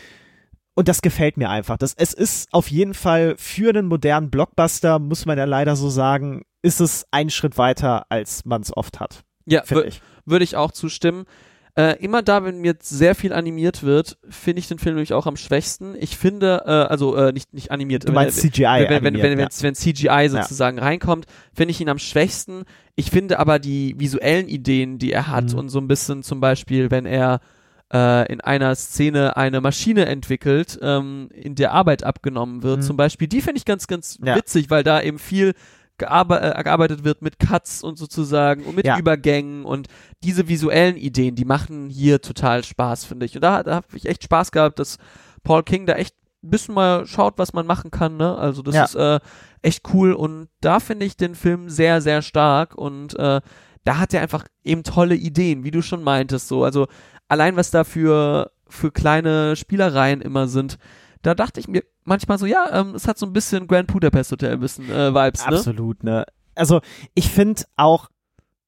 Und das gefällt mir einfach. Das, es ist auf jeden Fall für einen modernen Blockbuster, muss man ja leider so sagen, ist es ein Schritt weiter, als man es oft hat, Ja, finde wür- ich. würde ich auch zustimmen. Äh, immer da, wenn jetzt sehr viel animiert wird, finde ich den Film nämlich auch am schwächsten. Ich finde, äh, also äh, nicht, nicht animiert, Du meinst CGI. wenn, wenn, wenn, animiert, wenn, ja. wenn, wenn CGI sozusagen reinkommt, finde ich ihn am schwächsten. Ich finde aber die visuellen Ideen, die er hat Mhm. und so ein bisschen zum Beispiel, wenn er äh, in einer Szene eine Maschine entwickelt, ähm, in der Arbeit abgenommen wird, Mhm. zum Beispiel, die finde ich ganz, ganz Ja. witzig, weil da eben viel gearbeitet wird mit Cuts und sozusagen und mit Ja. Übergängen und diese visuellen Ideen, die machen hier total Spaß, finde ich. Und da, da habe ich echt Spaß gehabt, dass Paul King da echt ein bisschen mal schaut, was man machen kann, ne? Also das Ja. ist äh, echt cool und da finde ich den Film sehr, sehr stark und äh, da hat er einfach eben tolle Ideen, wie du schon meintest, so. Also allein was da für, für kleine Spielereien immer sind, da dachte ich mir manchmal so, ja, ähm, es hat so ein bisschen Grand Budapest Hotel ein bisschen äh, Vibes, ne? Absolut, ne? Also ich finde auch,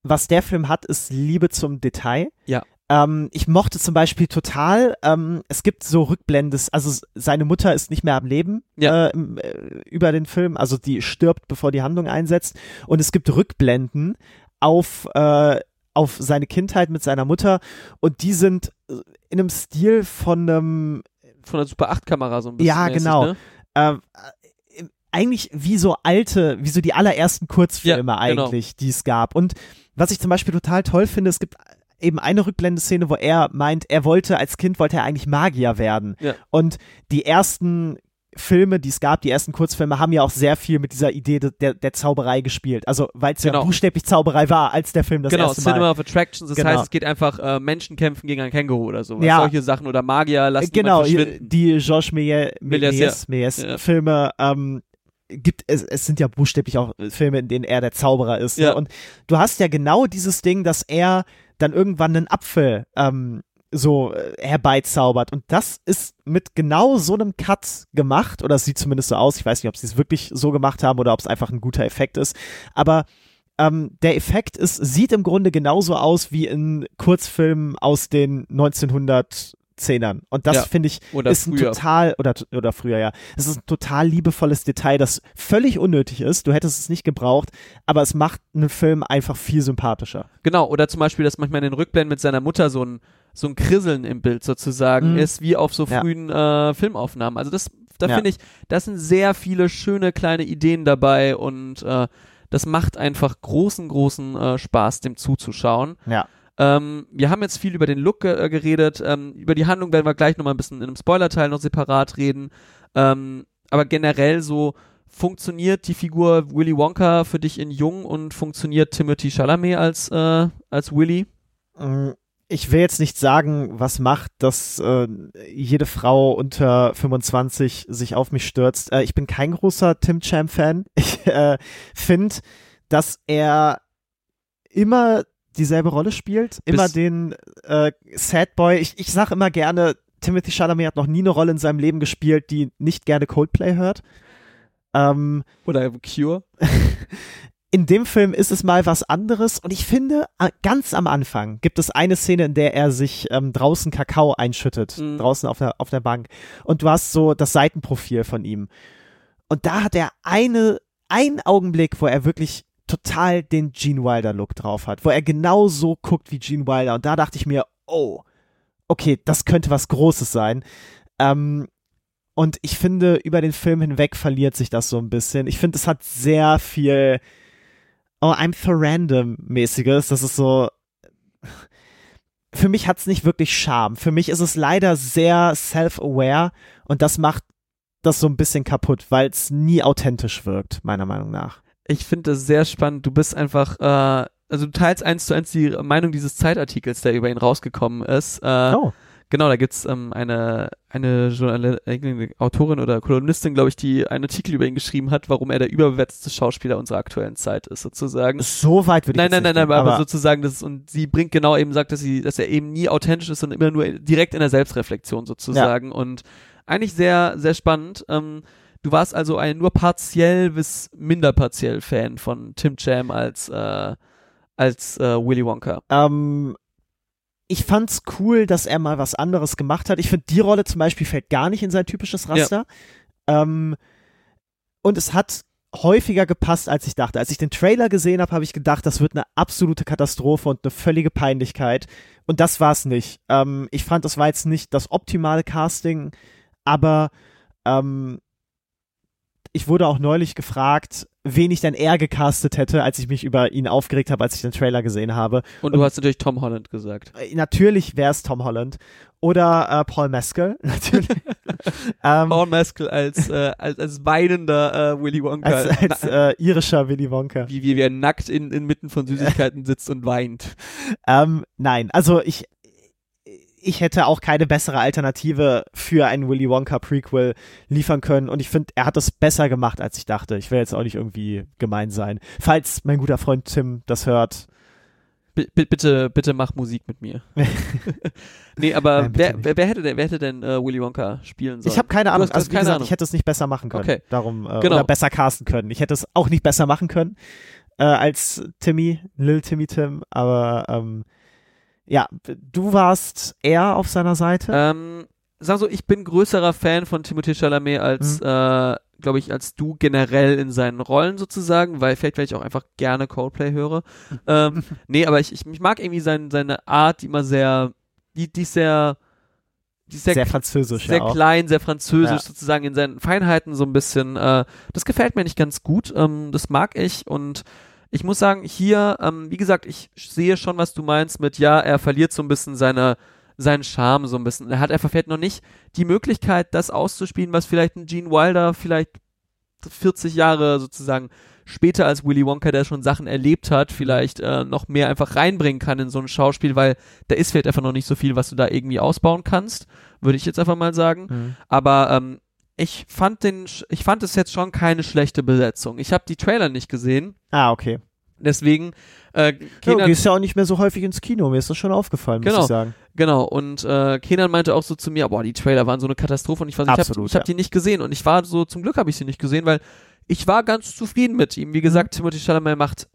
was der Film hat, ist Liebe zum Detail. Ja. Ähm, ich mochte zum Beispiel total, ähm, es gibt so Rückblendes, also seine Mutter ist nicht mehr am Leben Ja. äh, im, äh, über den Film, also die stirbt, bevor die Handlung einsetzt. Und es gibt Rückblenden auf, äh, auf seine Kindheit mit seiner Mutter und die sind äh, in einem Stil von einem Von der Super 8 Kamera so ein bisschen. Ja, mäßig, genau. Ne? ähm, äh, eigentlich wie so alte, wie so die allerersten Kurzfilme Ja, genau. eigentlich, die es gab. Und was ich zum Beispiel total toll finde, es gibt eben eine Rückblendeszene, wo er meint, er wollte, als Kind wollte er eigentlich Magier werden. Ja. Und die ersten Filme, die es gab, die ersten Kurzfilme, haben ja auch sehr viel mit dieser Idee de, der, der Zauberei gespielt. Also, weil es ja Genau. buchstäblich Zauberei war, als der Film das genau, erste Mal. Cinema of Attractions, das Genau. heißt, es geht einfach äh, Menschen kämpfen gegen ein Känguru oder sowas. Ja. Solche Sachen oder Magier lassen genau, die Georges Méliès, Méliès, Méliès, Méliès Ja. Filme ähm, gibt es, es sind ja buchstäblich auch Filme, in denen er der Zauberer ist. Ja. Ne? Und du hast ja genau dieses Ding, dass er dann irgendwann einen Apfel ähm, so äh, herbeizaubert. Und das ist mit genau so einem Cut gemacht, oder es sieht zumindest so aus. Ich weiß nicht, ob sie es wirklich so gemacht haben oder ob es einfach ein guter Effekt ist. Aber ähm, der Effekt ist, sieht im Grunde genauso aus wie in Kurzfilmen aus den 1910ern. Und das Ja. finde ich Oder ist ein früher. total oder oder früher ja. Es ist ein total liebevolles Detail, das völlig unnötig ist. Du hättest es nicht gebraucht, aber es macht einen Film einfach viel sympathischer. Genau, oder zum Beispiel, dass manchmal in den Rückblenden mit seiner Mutter so ein, so ein Krisseln im Bild sozusagen Mhm. ist, wie auf so Ja. frühen äh, Filmaufnahmen. Also das, da Ja. finde ich, da sind sehr viele schöne kleine Ideen dabei und äh, das macht einfach großen, großen äh, Spaß, dem zuzuschauen. Ja. Ähm, wir haben jetzt viel über den Look ge äh, geredet. Ähm, über die Handlung werden wir gleich nochmal ein bisschen in einem Spoilerteil noch separat reden. Ähm, aber generell so funktioniert die Figur Willy Wonka für dich in Jung und funktioniert Timothy Chalamet als, äh, als Willy? Ich will jetzt nicht sagen, was macht, dass äh, jede Frau unter 25 sich auf mich stürzt. Äh, ich bin kein großer Tim Cham-Fan. [LAUGHS] Ich äh, finde, dass er immer dieselbe Rolle spielt, immer Bis- den äh, Sad Boy. Ich, ich sag immer gerne, Timothy Chalamet hat noch nie eine Rolle in seinem Leben gespielt, die nicht gerne Coldplay hört. Ähm, Oder Cure? [LAUGHS] in dem Film ist es mal was anderes und ich finde, ganz am Anfang gibt es eine Szene, in der er sich ähm, draußen Kakao einschüttet, Mhm. draußen auf der, auf der Bank und du hast so das Seitenprofil von ihm. Und da hat er eine, einen Augenblick, wo er wirklich total den Gene Wilder Look drauf hat, wo er genau so guckt wie Gene Wilder und da dachte ich mir, oh, okay, das könnte was Großes sein. Ähm, und ich finde, über den Film hinweg verliert sich das so ein bisschen. Ich finde, es hat sehr viel Oh, I'm for random mäßiges. Das ist so. Für mich hat's nicht wirklich Charme. Für mich ist es leider sehr self-aware und das macht das so ein bisschen kaputt, weil es nie authentisch wirkt, meiner Meinung nach. Ich finde das sehr spannend. Du bist einfach, äh, also du teilst eins zu eins die Meinung dieses Zeitartikels, der über ihn rausgekommen ist. Äh, Oh. Genau, da gibt's ähm, eine, eine Journal äh, Autorin oder Kolonistin, glaube ich, die einen Artikel über ihn geschrieben hat, warum er der überbewertete Schauspieler unserer aktuellen Zeit ist, sozusagen. So weit würde ich Nein, nein, nein, nein, aber, aber sozusagen, das ist, und sie bringt genau eben, sagt, dass sie, dass er eben nie authentisch ist und immer nur direkt in der Selbstreflexion sozusagen. Und eigentlich sehr, sehr spannend. Ähm, du warst also ein nur partiell bis minder partiell Fan von Tim Cham als, äh, als äh, Willy Wonka. ähm, ich fand's cool, dass er mal was anderes gemacht hat. Ich finde, die Rolle zum Beispiel fällt gar nicht in sein typisches Raster. Ähm, und es hat häufiger gepasst, als ich dachte. Als ich den Trailer gesehen habe, habe ich gedacht, das wird eine absolute Katastrophe und eine völlige Peinlichkeit. Und das war's nicht. Ähm, ich fand, das war jetzt nicht das optimale Casting, aber ähm, ich wurde auch neulich gefragt, wen ich denn eher gecastet hätte, als ich mich über ihn aufgeregt habe, als ich den Trailer gesehen habe. Und du hast natürlich Tom Holland gesagt. Äh, Natürlich wäre es Tom Holland oder äh, Paul Mescal, [LAUGHS] natürlich. [LAUGHS] ähm, Paul Mescal als, äh, als, als weinender äh, Willy Wonka. als als [LAUGHS] äh, irischer Willy Wonka. wie, wie, wie er nackt in, inmitten von Süßigkeiten sitzt und weint. Ähm, nein, also ich, ich hätte auch keine bessere Alternative für ein Willy Wonka Prequel liefern können und ich finde, er hat es besser gemacht, als ich dachte. Ich will jetzt auch nicht irgendwie gemein sein. Falls mein guter Freund Tim das hört, B bitte, bitte mach Musik mit mir. [LAUGHS] nee, aber Nein, wer, wer, wer hätte denn, wer hätte denn äh, Willy Wonka spielen sollen? ich habe keine Ahnung. Also keine gesagt, Ahnung. ich hätte es nicht besser machen können. Okay. Darum äh, Genau. oder besser casten können. Ich hätte es auch nicht besser machen können äh, als Timmy, Lil Timmy Tim. Aber ähm, ja, du warst eher auf seiner Seite. Ähm, sag so, ich bin größerer Fan von Timothée Chalamet als Mhm. äh, glaube ich, als du generell in seinen Rollen sozusagen, weil vielleicht, weil ich auch einfach gerne Coldplay höre. [LAUGHS] ähm, nee, aber ich, ich, ich mag irgendwie sein, seine Art, die immer sehr, die, die ist sehr, die ist sehr, Sehr französisch, sehr ja klein, sehr französisch Ja. sozusagen in seinen Feinheiten so ein bisschen. Äh, das gefällt mir nicht ganz gut. Ähm, das mag ich und ich muss sagen, hier, ähm, wie gesagt, ich sehe schon, was du meinst mit, ja, er verliert so ein bisschen seine, seinen Charme so ein bisschen. Er hat einfach vielleicht noch nicht die Möglichkeit, das auszuspielen, was vielleicht ein Gene Wilder vielleicht 40 Jahre sozusagen später als Willy Wonka, der schon Sachen erlebt hat, vielleicht äh, noch mehr einfach reinbringen kann in so ein Schauspiel, weil da ist vielleicht einfach noch nicht so viel, was du da irgendwie ausbauen kannst, würde ich jetzt einfach mal sagen. Mhm. Aber ähm, ich fand den, ich fand es jetzt schon keine schlechte Besetzung. Ich habe die Trailer nicht gesehen, Ah, okay. deswegen äh, Ja, du Kenan, gehst ja auch nicht mehr so häufig ins Kino, mir ist das schon aufgefallen, muss Genau. ich sagen. genau und äh, Kenan meinte auch so zu mir, boah, die Trailer waren so eine Katastrophe und ich, weiß nicht, ich habe Absolut, ich hab ja. die nicht gesehen und ich war so, zum Glück habe ich sie nicht gesehen, weil ich war ganz zufrieden mit ihm. Wie gesagt, Mhm. Timothy Chalamet macht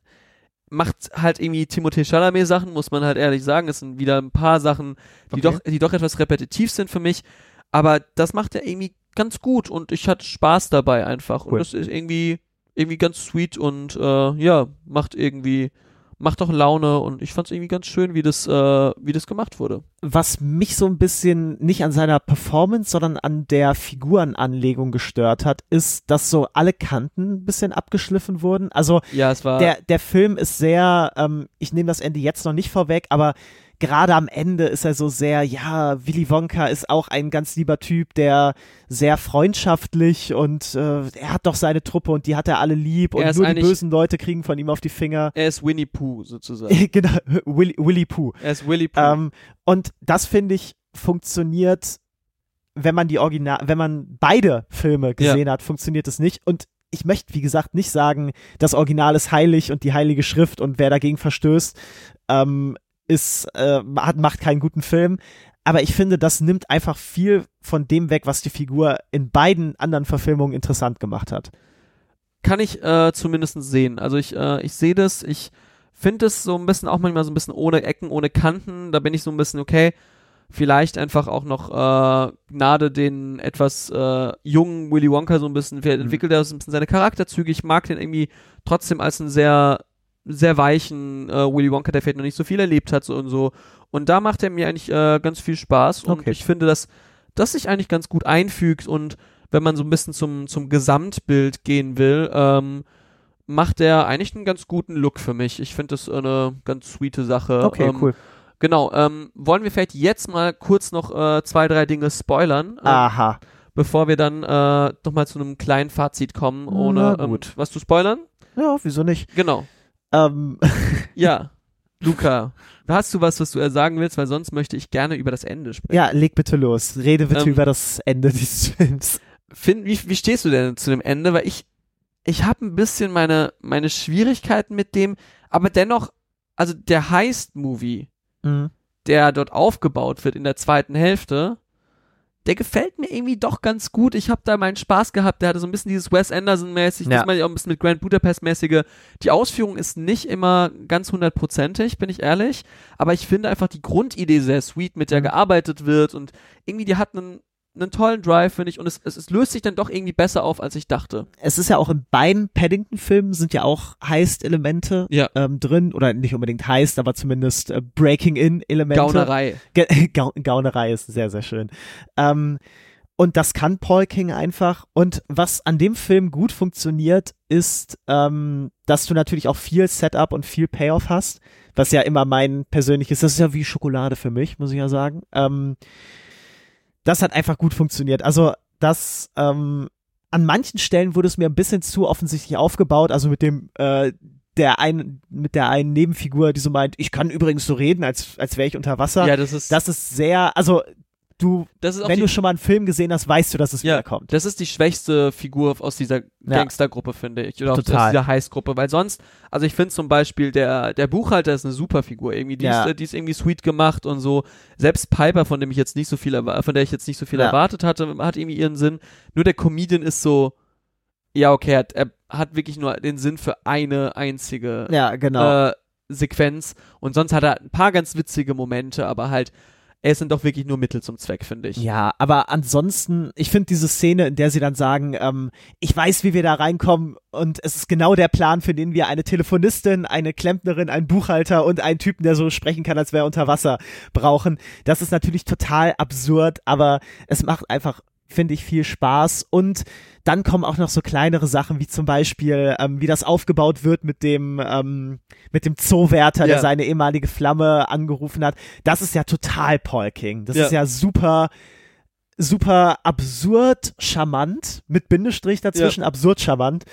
macht halt irgendwie Timothée Chalamet Sachen, muss man halt ehrlich sagen. Es sind wieder ein paar Sachen, die Okay. doch, die doch etwas repetitiv sind für mich. Aber das macht er irgendwie ganz gut und ich hatte Spaß dabei einfach. Und Cool. das ist irgendwie, irgendwie ganz sweet und äh, ja, macht irgendwie, macht doch Laune und ich fand es irgendwie ganz schön, wie das, äh, wie das gemacht wurde. Was mich so ein bisschen nicht an seiner Performance, sondern an der Figurenanlegung gestört hat, ist, dass so alle Kanten ein bisschen abgeschliffen wurden. Also Ja, es war. der, der Film ist sehr, ähm, ich nehme das Ende jetzt noch nicht vorweg, aber gerade am Ende ist er so sehr, ja, Willy Wonka ist auch ein ganz lieber Typ, der sehr freundschaftlich und äh, er hat doch seine Truppe und die hat er alle lieb Er und nur die bösen Leute kriegen von ihm auf die Finger. er ist Winnie Pooh sozusagen. [LAUGHS] genau, Willy, Willy Pooh. er ist Willy Pooh. Ähm, und das finde ich funktioniert, wenn man die Original, wenn man beide Filme gesehen hat, funktioniert es nicht. Und ich möchte, wie gesagt, nicht sagen, das Original ist heilig und die heilige Schrift und wer dagegen verstößt, ähm, ist, äh, hat, macht keinen guten Film. Aber ich finde, das nimmt einfach viel von dem weg, was die Figur in beiden anderen Verfilmungen interessant gemacht hat. kann ich äh, zumindest sehen. Also ich, äh, ich sehe das, ich finde es so ein bisschen auch manchmal so ein bisschen ohne Ecken, ohne Kanten. Da bin ich so ein bisschen, okay, vielleicht einfach auch noch äh, Gnade den etwas äh, jungen Willy Wonka so ein bisschen, vielleicht Mhm. entwickelt er so ein bisschen seine Charakterzüge. Ich mag den irgendwie trotzdem als einen sehr, sehr weichen äh, Willy Wonka, der vielleicht noch nicht so viel erlebt hat so und so. Und da macht er mir eigentlich äh, ganz viel Spaß und Okay. ich finde, dass das sich eigentlich ganz gut einfügt und wenn man so ein bisschen zum, zum Gesamtbild gehen will, ähm, macht er eigentlich einen ganz guten Look für mich. Ich finde das eine ganz sweete Sache. Okay, ähm, cool. Genau, ähm, wollen wir vielleicht jetzt mal kurz noch äh, zwei, drei Dinge spoilern, ähm, Aha. bevor wir dann äh, nochmal zu einem kleinen Fazit kommen, ohne ähm, gut. was zu spoilern? Ja, wieso nicht? Genau. Ähm, Ja. [LAUGHS] Luca, hast du was, was du sagen willst? Weil sonst möchte ich gerne über das Ende sprechen. ja, leg bitte los. Rede bitte Ähm, über das Ende dieses Films. Finn, wie, wie stehst du denn zu dem Ende? Weil ich, ich habe ein bisschen meine, meine Schwierigkeiten mit dem, aber dennoch, also der Heist-Movie, Mhm. der dort aufgebaut wird in der zweiten Hälfte, der gefällt mir irgendwie doch ganz gut. Ich habe da meinen Spaß gehabt. Der hatte so ein bisschen dieses Wes Anderson-mäßig, Ja. das meine ich auch ein bisschen mit Grand Budapest-mäßige. Die Ausführung ist nicht immer ganz hundertprozentig, bin ich ehrlich. Aber ich finde einfach die Grundidee sehr sweet, mit der Mhm. gearbeitet wird und irgendwie die hat einen, einen tollen Drive, finde ich. Und es, es, es löst sich dann doch irgendwie besser auf, als ich dachte. es ist ja auch in beiden Paddington-Filmen sind ja auch Heist-Elemente Ja. ähm, drin oder nicht unbedingt Heist, aber zumindest äh, Breaking-In-Elemente. Gaunerei. Ge [LAUGHS] Gau Gaunerei ist sehr, sehr schön. Ähm, und das kann Paul King einfach. Und was an dem Film gut funktioniert, ist, ähm, dass du natürlich auch viel Setup und viel Payoff hast, was ja immer mein persönliches, das ist ja wie Schokolade für mich, muss ich ja sagen. Ähm, das hat einfach gut funktioniert. Also das, ähm, an manchen Stellen wurde es mir ein bisschen zu offensichtlich aufgebaut, also mit dem, äh, der einen, mit der einen Nebenfigur, die so meint, ich kann übrigens so reden, als, als wäre ich unter Wasser. Ja, das ist, Das ist sehr, also du, wenn die, du schon mal einen Film gesehen hast, weißt du, dass es Ja, wieder kommt. Das ist die schwächste Figur aus dieser. Gangstergruppe, finde ich. Oder aus- aus Total. dieser Heißgruppe. Weil sonst, also ich finde zum Beispiel, der, der Buchhalter ist eine super Figur. Irgendwie, die, Ja. ist, die ist irgendwie sweet gemacht und so. Selbst Piper, von dem ich jetzt nicht so viel von der ich jetzt nicht so viel Ja. erwartet hatte, hat irgendwie ihren Sinn. Nur der Comedian ist so, ja, okay, er hat, er hat wirklich nur den Sinn für eine einzige Ja, genau. äh, Sequenz und sonst hat er ein paar ganz witzige Momente, aber halt ist dann doch wirklich nur Mittel zum Zweck, finde ich. Ja, aber ansonsten, ich finde diese Szene, in der sie dann sagen, ähm, ich weiß, wie wir da reinkommen und es ist genau der Plan, für den wir eine Telefonistin, eine Klempnerin, einen Buchhalter und einen Typen, der so sprechen kann, als wäre er unter Wasser, brauchen. Das ist natürlich total absurd, aber es macht einfach finde ich viel Spaß und dann kommen auch noch so kleinere Sachen wie zum Beispiel ähm, wie das aufgebaut wird mit dem ähm, mit dem Zoowärter, Ja. der seine ehemalige Flamme angerufen hat. Das ist ja total Paul King. Das Ja. ist ja super super absurd charmant mit Bindestrich dazwischen absurd charmant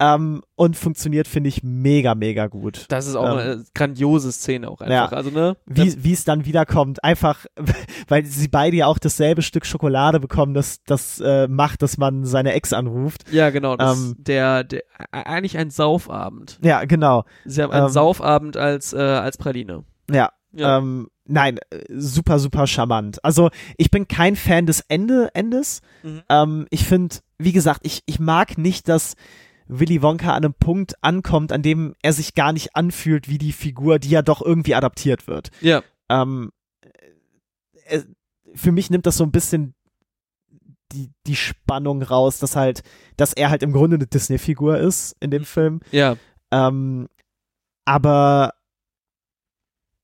ähm, und funktioniert finde ich mega mega gut. Das ist auch Ähm, eine grandiose Szene auch einfach. ja. Also, ne? wie es dann wiederkommt, einfach [LAUGHS] weil sie beide ja auch dasselbe Stück Schokolade bekommen, das das äh, macht, dass man seine Ex anruft. Ja, genau. Das Ähm, der, der, eigentlich ein Saufabend. Ja, genau. Sie haben einen Ähm, Saufabend als, äh, als Praline. Ja. Ja. Ähm, nein, äh, super, super charmant. Also ich bin kein Fan des Ende Endes. Mhm. Ähm, ich finde, wie gesagt, ich, ich mag nicht, dass Willy Wonka an einem Punkt ankommt, an dem er sich gar nicht anfühlt wie die Figur, die ja doch irgendwie adaptiert wird. Ja. Ähm, äh, für mich nimmt das so ein bisschen die, die Spannung raus, dass halt, dass er halt im Grunde eine Disney-Figur ist in dem Film. Ja. Ähm, aber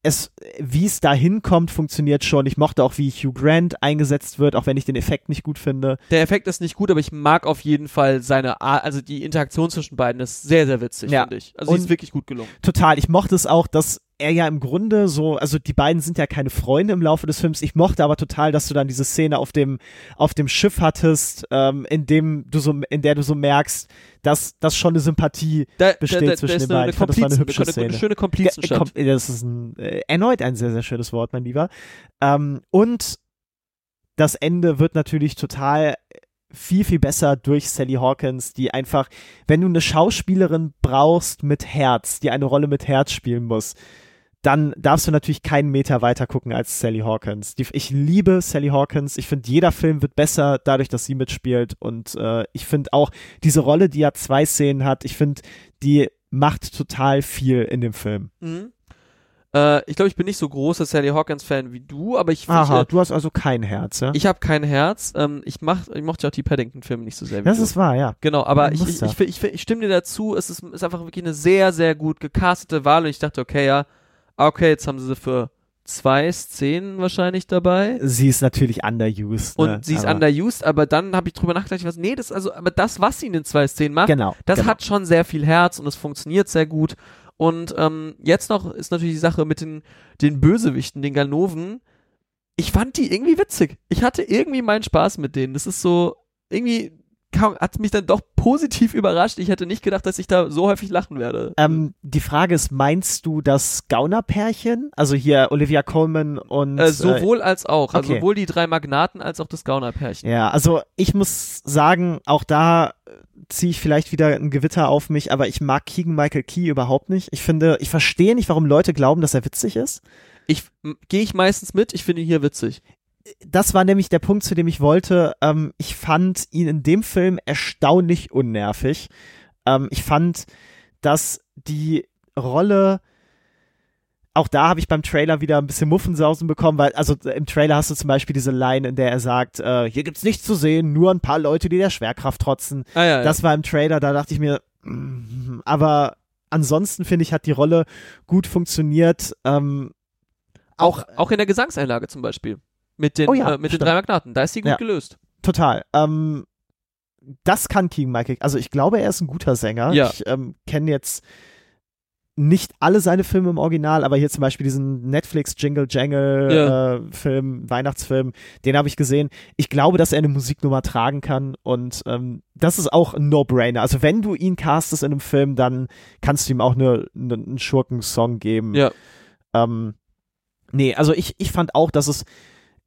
es, wie es da hinkommt, funktioniert schon. Ich mochte auch, wie Hugh Grant eingesetzt wird, auch wenn ich den Effekt nicht gut finde. Der Effekt ist nicht gut, aber ich mag auf jeden Fall seine Art, also die Interaktion zwischen beiden ist sehr, sehr witzig, Ja. finde ich. Also Und- ist wirklich gut gelungen. Total. Ich mochte es auch, dass er ja im Grunde so, also die beiden sind ja keine Freunde im Laufe des Films. Ich mochte aber total, dass du dann diese Szene auf dem auf dem Schiff hattest, ähm, in dem du so, in der du so merkst, dass das schon eine Sympathie Da, besteht da, da, zwischen den beiden. eine, Ich fand, das war eine hübsche eine, Szene. eine schöne Komplizenschaft. Das ist ein, äh, erneut ein sehr, sehr schönes Wort, mein Lieber. Ähm, und das Ende wird natürlich total viel, viel besser durch Sally Hawkins, die einfach, wenn du eine Schauspielerin brauchst mit Herz, die eine Rolle mit Herz spielen muss, dann darfst du natürlich keinen Meter weiter gucken als Sally Hawkins. Die, ich liebe Sally Hawkins. Ich finde, jeder Film wird besser dadurch, dass sie mitspielt. Und äh, ich finde auch diese Rolle, die ja zwei Szenen hat, ich finde, die macht total viel in dem Film. Mhm. Äh, ich glaube, ich bin nicht so großer Sally Hawkins-Fan wie du, aber ich, Aha, ich, du hast also kein Herz, ja? ich habe kein Herz. Ähm, ich, mach, ich mochte ja auch die Paddington-Filme nicht so sehr wie das du. ist wahr, ja. Genau, aber ich, ich, ich stimme dir dazu, es ist, ist einfach wirklich eine sehr, sehr gut gecastete Wahl und ich dachte, okay, ja, okay, jetzt haben sie für zwei Szenen wahrscheinlich dabei. Sie ist natürlich underused. Und ne? sie ist Aber- underused, aber dann habe ich drüber nachgedacht, weiß, nee, das also, aber das, was sie in den zwei Szenen macht, Genau. das genau. hat schon sehr viel Herz und es funktioniert sehr gut. Und ähm, jetzt noch ist natürlich die Sache mit den, den Bösewichten, den Ganoven. Ich fand die irgendwie witzig. Ich hatte irgendwie meinen Spaß mit denen. Das ist so, irgendwie hat mich dann doch positiv überrascht. Ich hätte nicht gedacht, dass ich da so häufig lachen werde. Ähm, die Frage ist, meinst du das Gaunerpärchen? Also hier Olivia Colman und äh, sowohl als auch. Also okay. sowohl die drei Magnaten als auch das Gaunerpärchen. Ja, also ich muss sagen, auch da ziehe ich vielleicht wieder ein Gewitter auf mich, aber ich mag Keegan Michael Key überhaupt nicht. Ich finde, ich verstehe nicht, warum Leute glauben, dass er witzig ist. Ich gehe ich meistens mit, ich finde ihn hier witzig. Das war nämlich der Punkt, zu dem ich wollte. Ähm, ich fand ihn in dem Film erstaunlich unnervig. Ähm, ich fand, dass die Rolle auch da habe ich beim Trailer wieder ein bisschen Muffensausen bekommen, weil, also im Trailer hast du zum Beispiel diese Line, in der er sagt, äh, hier gibt's nichts zu sehen, nur ein paar Leute, die der Schwerkraft trotzen. Ah ja, ja. Das war im Trailer, da dachte ich mir, mm, aber ansonsten finde ich, hat die Rolle gut funktioniert. Ähm, auch, auch in der Gesangseinlage zum Beispiel. Mit den, Oh ja, äh, mit den drei Magnaten. Da ist sie gut Ja. gelöst. total. Ähm, das kann Keegan Michael. Also ich glaube, er ist ein guter Sänger. Ja. Ich ähm, kenne jetzt nicht alle seine Filme im Original, aber hier zum Beispiel diesen Netflix Jingle Jangle Ja. äh, Film, Weihnachtsfilm, den habe ich gesehen. Ich glaube, dass er eine Musiknummer tragen kann und ähm, das ist auch ein No-Brainer. Also wenn du ihn castest in einem Film, dann kannst du ihm auch eine, eine, einen Schurken-Song geben. Ja. Ähm, nee, also ich, ich fand auch, dass es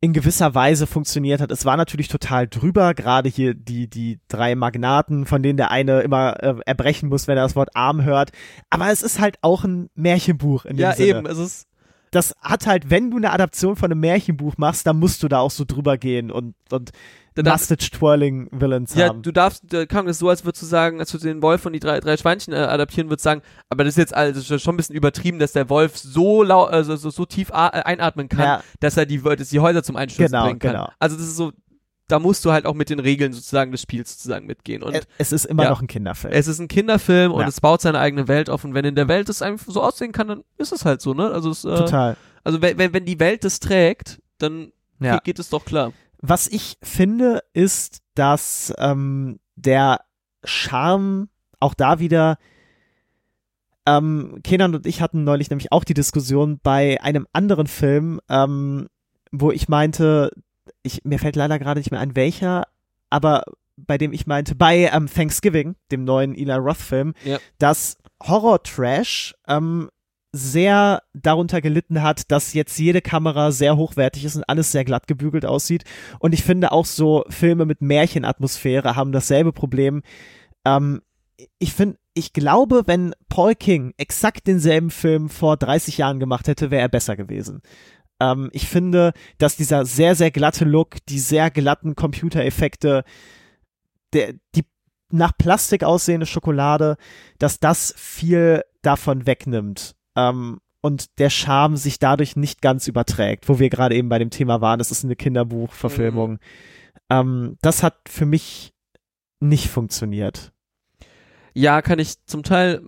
in gewisser Weise funktioniert hat. Es war natürlich total drüber, gerade hier die, die drei Magnaten, von denen der eine immer äh, erbrechen muss, wenn er das Wort arm hört. Aber es ist halt auch ein Märchenbuch in dem Ja, Sinne. eben. Es ist, das hat halt, wenn du eine Adaption von einem Märchenbuch machst, dann musst du da auch so drüber gehen und, und Message-Twirling-Villains ja, haben. du darfst, da kam es so, als würdest du sagen, als du den Wolf und die drei, drei Schweinchen äh, adaptieren würdest, sagen, aber das ist jetzt also schon ein bisschen übertrieben, dass der Wolf so lau also so, so tief äh, einatmen kann, Ja. dass er die, dass die Häuser zum Einstürzen Genau, bringen kann. genau. Also das ist so, da musst du halt auch mit den Regeln sozusagen des Spiels sozusagen mitgehen. Und Es- es ist immer ja. noch ein Kinderfilm. es ist ein Kinderfilm und Ja. es baut seine eigene Welt auf und wenn in der Welt es einfach so aussehen kann, dann ist es halt so, ne? Also es, äh, Total. also wenn, wenn, die Welt das trägt, dann Ja. geht, geht es doch klar. Was ich finde, ist, dass ähm, der Charme auch da wieder ähm, Kenan und ich hatten neulich nämlich auch die Diskussion bei einem anderen Film, ähm, wo ich meinte, ich, mir fällt leider gerade nicht mehr ein, welcher, aber bei dem ich meinte, bei ähm, Thanksgiving, dem neuen Eli Roth-Film, Ja. dass Horror-Trash ähm, sehr darunter gelitten hat, dass jetzt jede Kamera sehr hochwertig ist und alles sehr glatt gebügelt aussieht. Und ich finde auch so Filme mit Märchenatmosphäre haben dasselbe Problem. Ähm, ich finde, ich glaube, wenn Paul King exakt denselben Film vor 30 Jahren gemacht hätte, wäre er besser gewesen. Ähm, ich finde, dass dieser sehr, sehr glatte Look, die sehr glatten Computereffekte, der, die nach Plastik aussehende Schokolade, dass das viel davon wegnimmt. Ähm, und der Charme sich dadurch nicht ganz überträgt, wo wir gerade eben bei dem Thema waren, das ist eine Kinderbuchverfilmung. Ähm, das hat für mich nicht funktioniert. Ja, kann ich zum Teil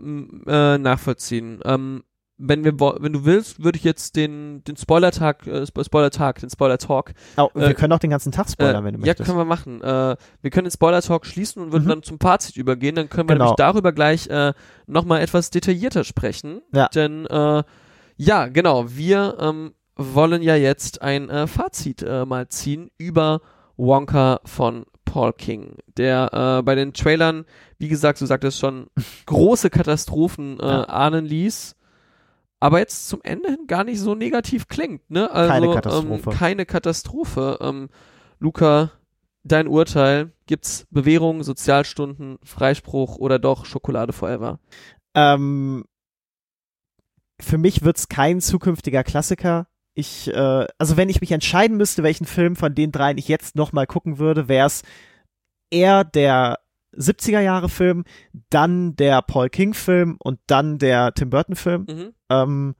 äh, nachvollziehen. Ähm, wenn wir, wenn du willst, würde ich jetzt den, den Spoiler-Tag, äh, Spo- Spoiler-Tag, den Spoiler-Talk, Oh, wir Äh, können auch den ganzen Tag spoilern, äh, wenn du ja, möchtest. können wir machen. Äh, wir können den Spoiler-Talk schließen und würden Mhm. dann zum Fazit übergehen. Dann können wir Genau. nämlich darüber gleich äh, nochmal etwas detaillierter sprechen. Ja. Denn, äh, ja, genau, wir ähm, wollen ja jetzt ein äh, Fazit äh, mal ziehen über Wonka von Paul King, der äh, bei den Trailern, wie gesagt, du sagtest schon, [LAUGHS] große Katastrophen äh, Ja. ahnen ließ. Aber jetzt zum Ende hin gar nicht so negativ klingt, ne? Also, Keine Katastrophe. Ähm, keine Katastrophe. Ähm, Luca, dein Urteil, gibt's Bewährung, Sozialstunden, Freispruch oder doch Schokolade forever? Ähm, für mich wird's kein zukünftiger Klassiker. Ich, äh, also wenn ich mich entscheiden müsste, welchen Film von den dreien ich jetzt nochmal gucken würde, wär's eher der 70er Jahre Film, dann der Paul King Film und dann der Tim Burton Film. Mhm. Ähm,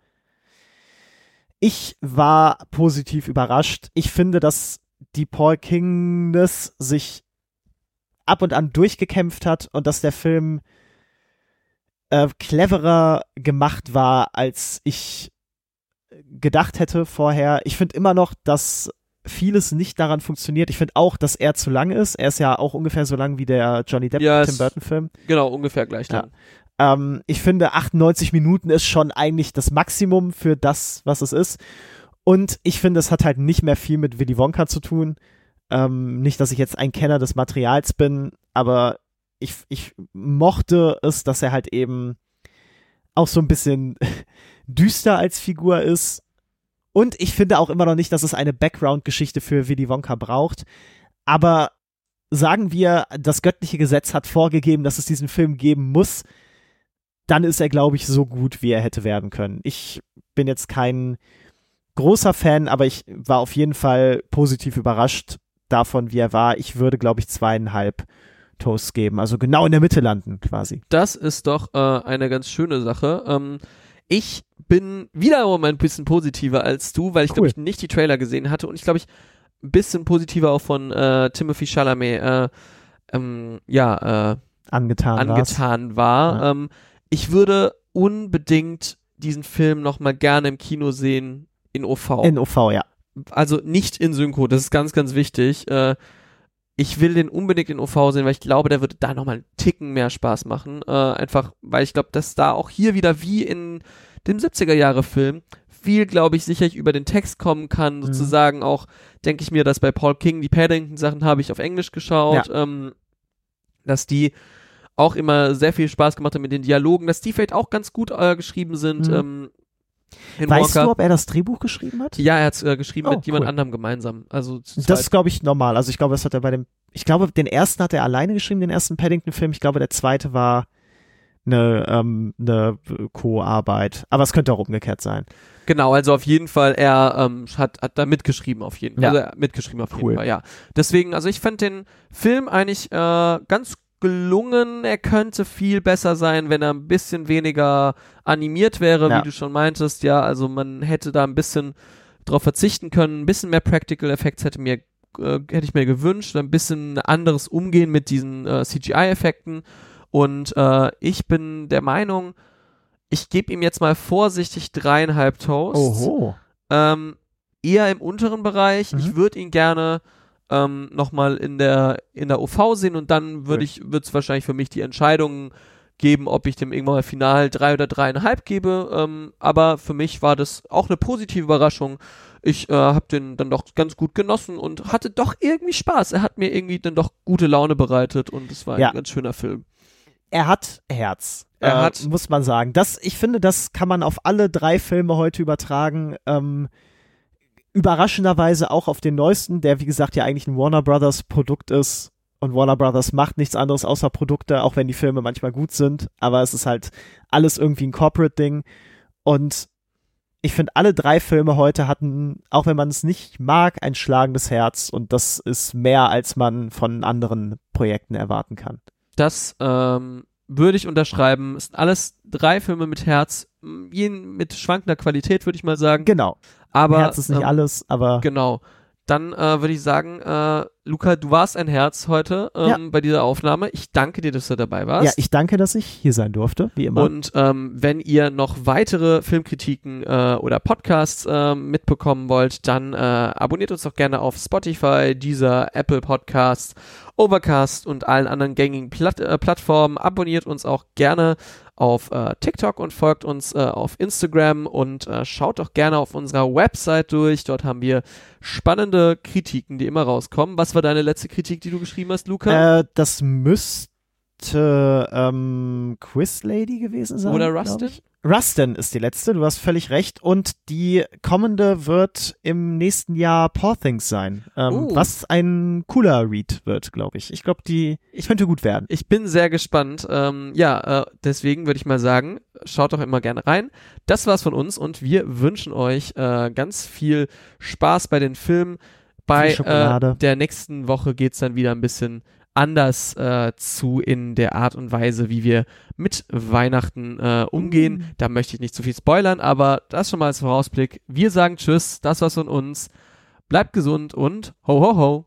ich war positiv überrascht. Ich finde, dass die Paul Kingness sich ab und an durchgekämpft hat und dass der Film äh, cleverer gemacht war, als ich gedacht hätte vorher. Ich finde immer noch, dass vieles nicht daran funktioniert. Ich finde auch, dass er zu lang ist. Er ist ja auch ungefähr so lang wie der Johnny Depp Ja, Tim Burton Film. Genau, ungefähr gleich Ja. dann. Ähm, ich finde, 98 Minuten ist schon eigentlich das Maximum für das, was es ist. Und ich finde, es hat halt nicht mehr viel mit Willy Wonka zu tun. Ähm, nicht, dass ich jetzt ein Kenner des Materials bin, aber ich, ich mochte es, dass er halt eben auch so ein bisschen [LAUGHS] düster als Figur ist. Und ich finde auch immer noch nicht, dass es eine Background-Geschichte für Willy Wonka braucht. Aber sagen wir, das göttliche Gesetz hat vorgegeben, dass es diesen Film geben muss, dann ist er, glaube ich, so gut, wie er hätte werden können. Ich bin jetzt kein großer Fan, aber ich war auf jeden Fall positiv überrascht davon, wie er war. Ich würde, glaube ich, zweieinhalb Toasts geben, also genau in der Mitte landen quasi. Das ist doch äh, eine ganz schöne Sache. Ähm, ich bin wiederum ein bisschen positiver als du, weil ich glaube Cool. ich nicht die Trailer gesehen hatte und ich glaube ich ein bisschen positiver auch von äh, Timothy Chalamet äh, ähm, ja äh, Angetan, angetan war. Ja. Ähm, ich würde unbedingt diesen Film noch mal gerne im Kino sehen in OV. In OV, ja. also nicht in Synchro, das ist ganz, ganz wichtig. Äh, ich will den unbedingt in OV sehen, weil ich glaube, der wird da nochmal einen Ticken mehr Spaß machen. Äh, einfach, weil ich glaube, dass da auch hier wieder wie in dem 70er-Jahre-Film viel, glaube ich, sicherlich über den Text kommen kann. Mhm. Sozusagen auch, denke ich mir, dass bei Paul King die Paddington-Sachen habe ich auf Englisch geschaut, ähm, dass die auch immer sehr viel Spaß gemacht haben mit den Dialogen, dass die vielleicht auch ganz gut äh, geschrieben sind. Mhm. Ähm, in Weißt Wonka. du, ob er das Drehbuch geschrieben hat? Ja, er hat äh, geschrieben Oh, mit jemand cool. anderem gemeinsam. Also Das ist, glaube ich, normal. Also ich glaube, das hat er bei dem, ich glaube, den ersten hat er alleine geschrieben, den ersten Paddington-Film. Ich glaube, der zweite war eine, ähm, eine Co-Arbeit. Aber es könnte auch umgekehrt sein. Genau, also auf jeden Fall, er ähm, hat, hat da mitgeschrieben auf jeden Fall. Ja. Also mitgeschrieben auf Cool. jeden Fall, ja. Deswegen, also ich fand den Film eigentlich äh, ganz gelungen. Er könnte viel besser sein, wenn er ein bisschen weniger animiert wäre, Ja. wie du schon meintest. Ja, also man hätte da ein bisschen drauf verzichten können. Ein bisschen mehr Practical Effects hätte mir äh, hätte ich mir gewünscht. Ein bisschen anderes Umgehen mit diesen äh, CGI-Effekten. Und äh, ich bin der Meinung, ich gebe ihm jetzt mal vorsichtig dreieinhalb Toasts. Oho. Ähm, eher im unteren Bereich. Mhm. Ich würde ihn gerne ähm, nochmal in der, in der OV sehen und dann würde ich, wird es wahrscheinlich für mich die Entscheidung geben, ob ich dem irgendwann mal final drei oder dreieinhalb gebe. Ähm, aber für mich war das auch eine positive Überraschung. Ich äh, habe den dann doch ganz gut genossen und hatte doch irgendwie Spaß. Er hat mir irgendwie dann doch gute Laune bereitet und es war Ja. ein ganz schöner Film. Er hat Herz. Er äh, hat- muss man sagen. Das, ich finde, das kann man auf alle drei Filme heute übertragen. Ähm, überraschenderweise auch auf den neuesten, der wie gesagt ja eigentlich ein Warner Brothers Produkt ist. Und Warner Brothers macht nichts anderes außer Produkte, auch wenn die Filme manchmal gut sind. Aber es ist halt alles irgendwie ein Corporate-Ding. Und ich finde, alle drei Filme heute hatten, auch wenn man es nicht mag, ein schlagendes Herz. Und das ist mehr, als man von anderen Projekten erwarten kann. Das ähm, würde ich unterschreiben. Es sind alles drei Filme mit Herz, jeden mit schwankender Qualität, würde ich mal sagen. Genau. Aber Herz ist nicht ähm, alles, aber Genau. Dann äh, würde ich sagen, äh, Luca, du warst ein Herz heute ähm, Ja. bei dieser Aufnahme. Ich danke dir, dass du dabei warst. ja, ich danke, dass ich hier sein durfte, wie immer. Und ähm, wenn ihr noch weitere Filmkritiken äh, oder Podcasts äh, mitbekommen wollt, dann äh, abonniert uns doch gerne auf Spotify, dieser Apple Podcasts, Overcast und allen anderen gängigen Platt äh, Plattformen. Abonniert uns auch gerne auf äh, TikTok und folgt uns äh, auf Instagram und äh, schaut doch gerne auf unserer Website durch. Dort haben wir spannende Kritiken, die immer rauskommen. Was war deine letzte Kritik, die du geschrieben hast, Luca? äh, das müsste ähm, Quiz Lady gewesen sein. Oder Rustin? Rustin ist die letzte, du hast völlig recht. Und die kommende wird im nächsten Jahr Poor Things sein. Ähm, Oh. Was ein cooler Read wird, glaube ich. Ich glaube, die ich könnte gut werden. Ich bin sehr gespannt. Ähm, ja, äh, deswegen würde ich mal sagen, schaut doch immer gerne rein. Das war's von uns und wir wünschen euch äh, ganz viel Spaß bei den Filmen. Bei äh, der nächsten Woche geht's dann wieder ein bisschen anders äh, zu in der Art und Weise, wie wir mit Weihnachten äh, umgehen. Mm. Da möchte ich nicht zu viel spoilern, aber das schon mal als Vorausblick. Wir sagen Tschüss, das war's von uns. Bleibt gesund und ho ho ho.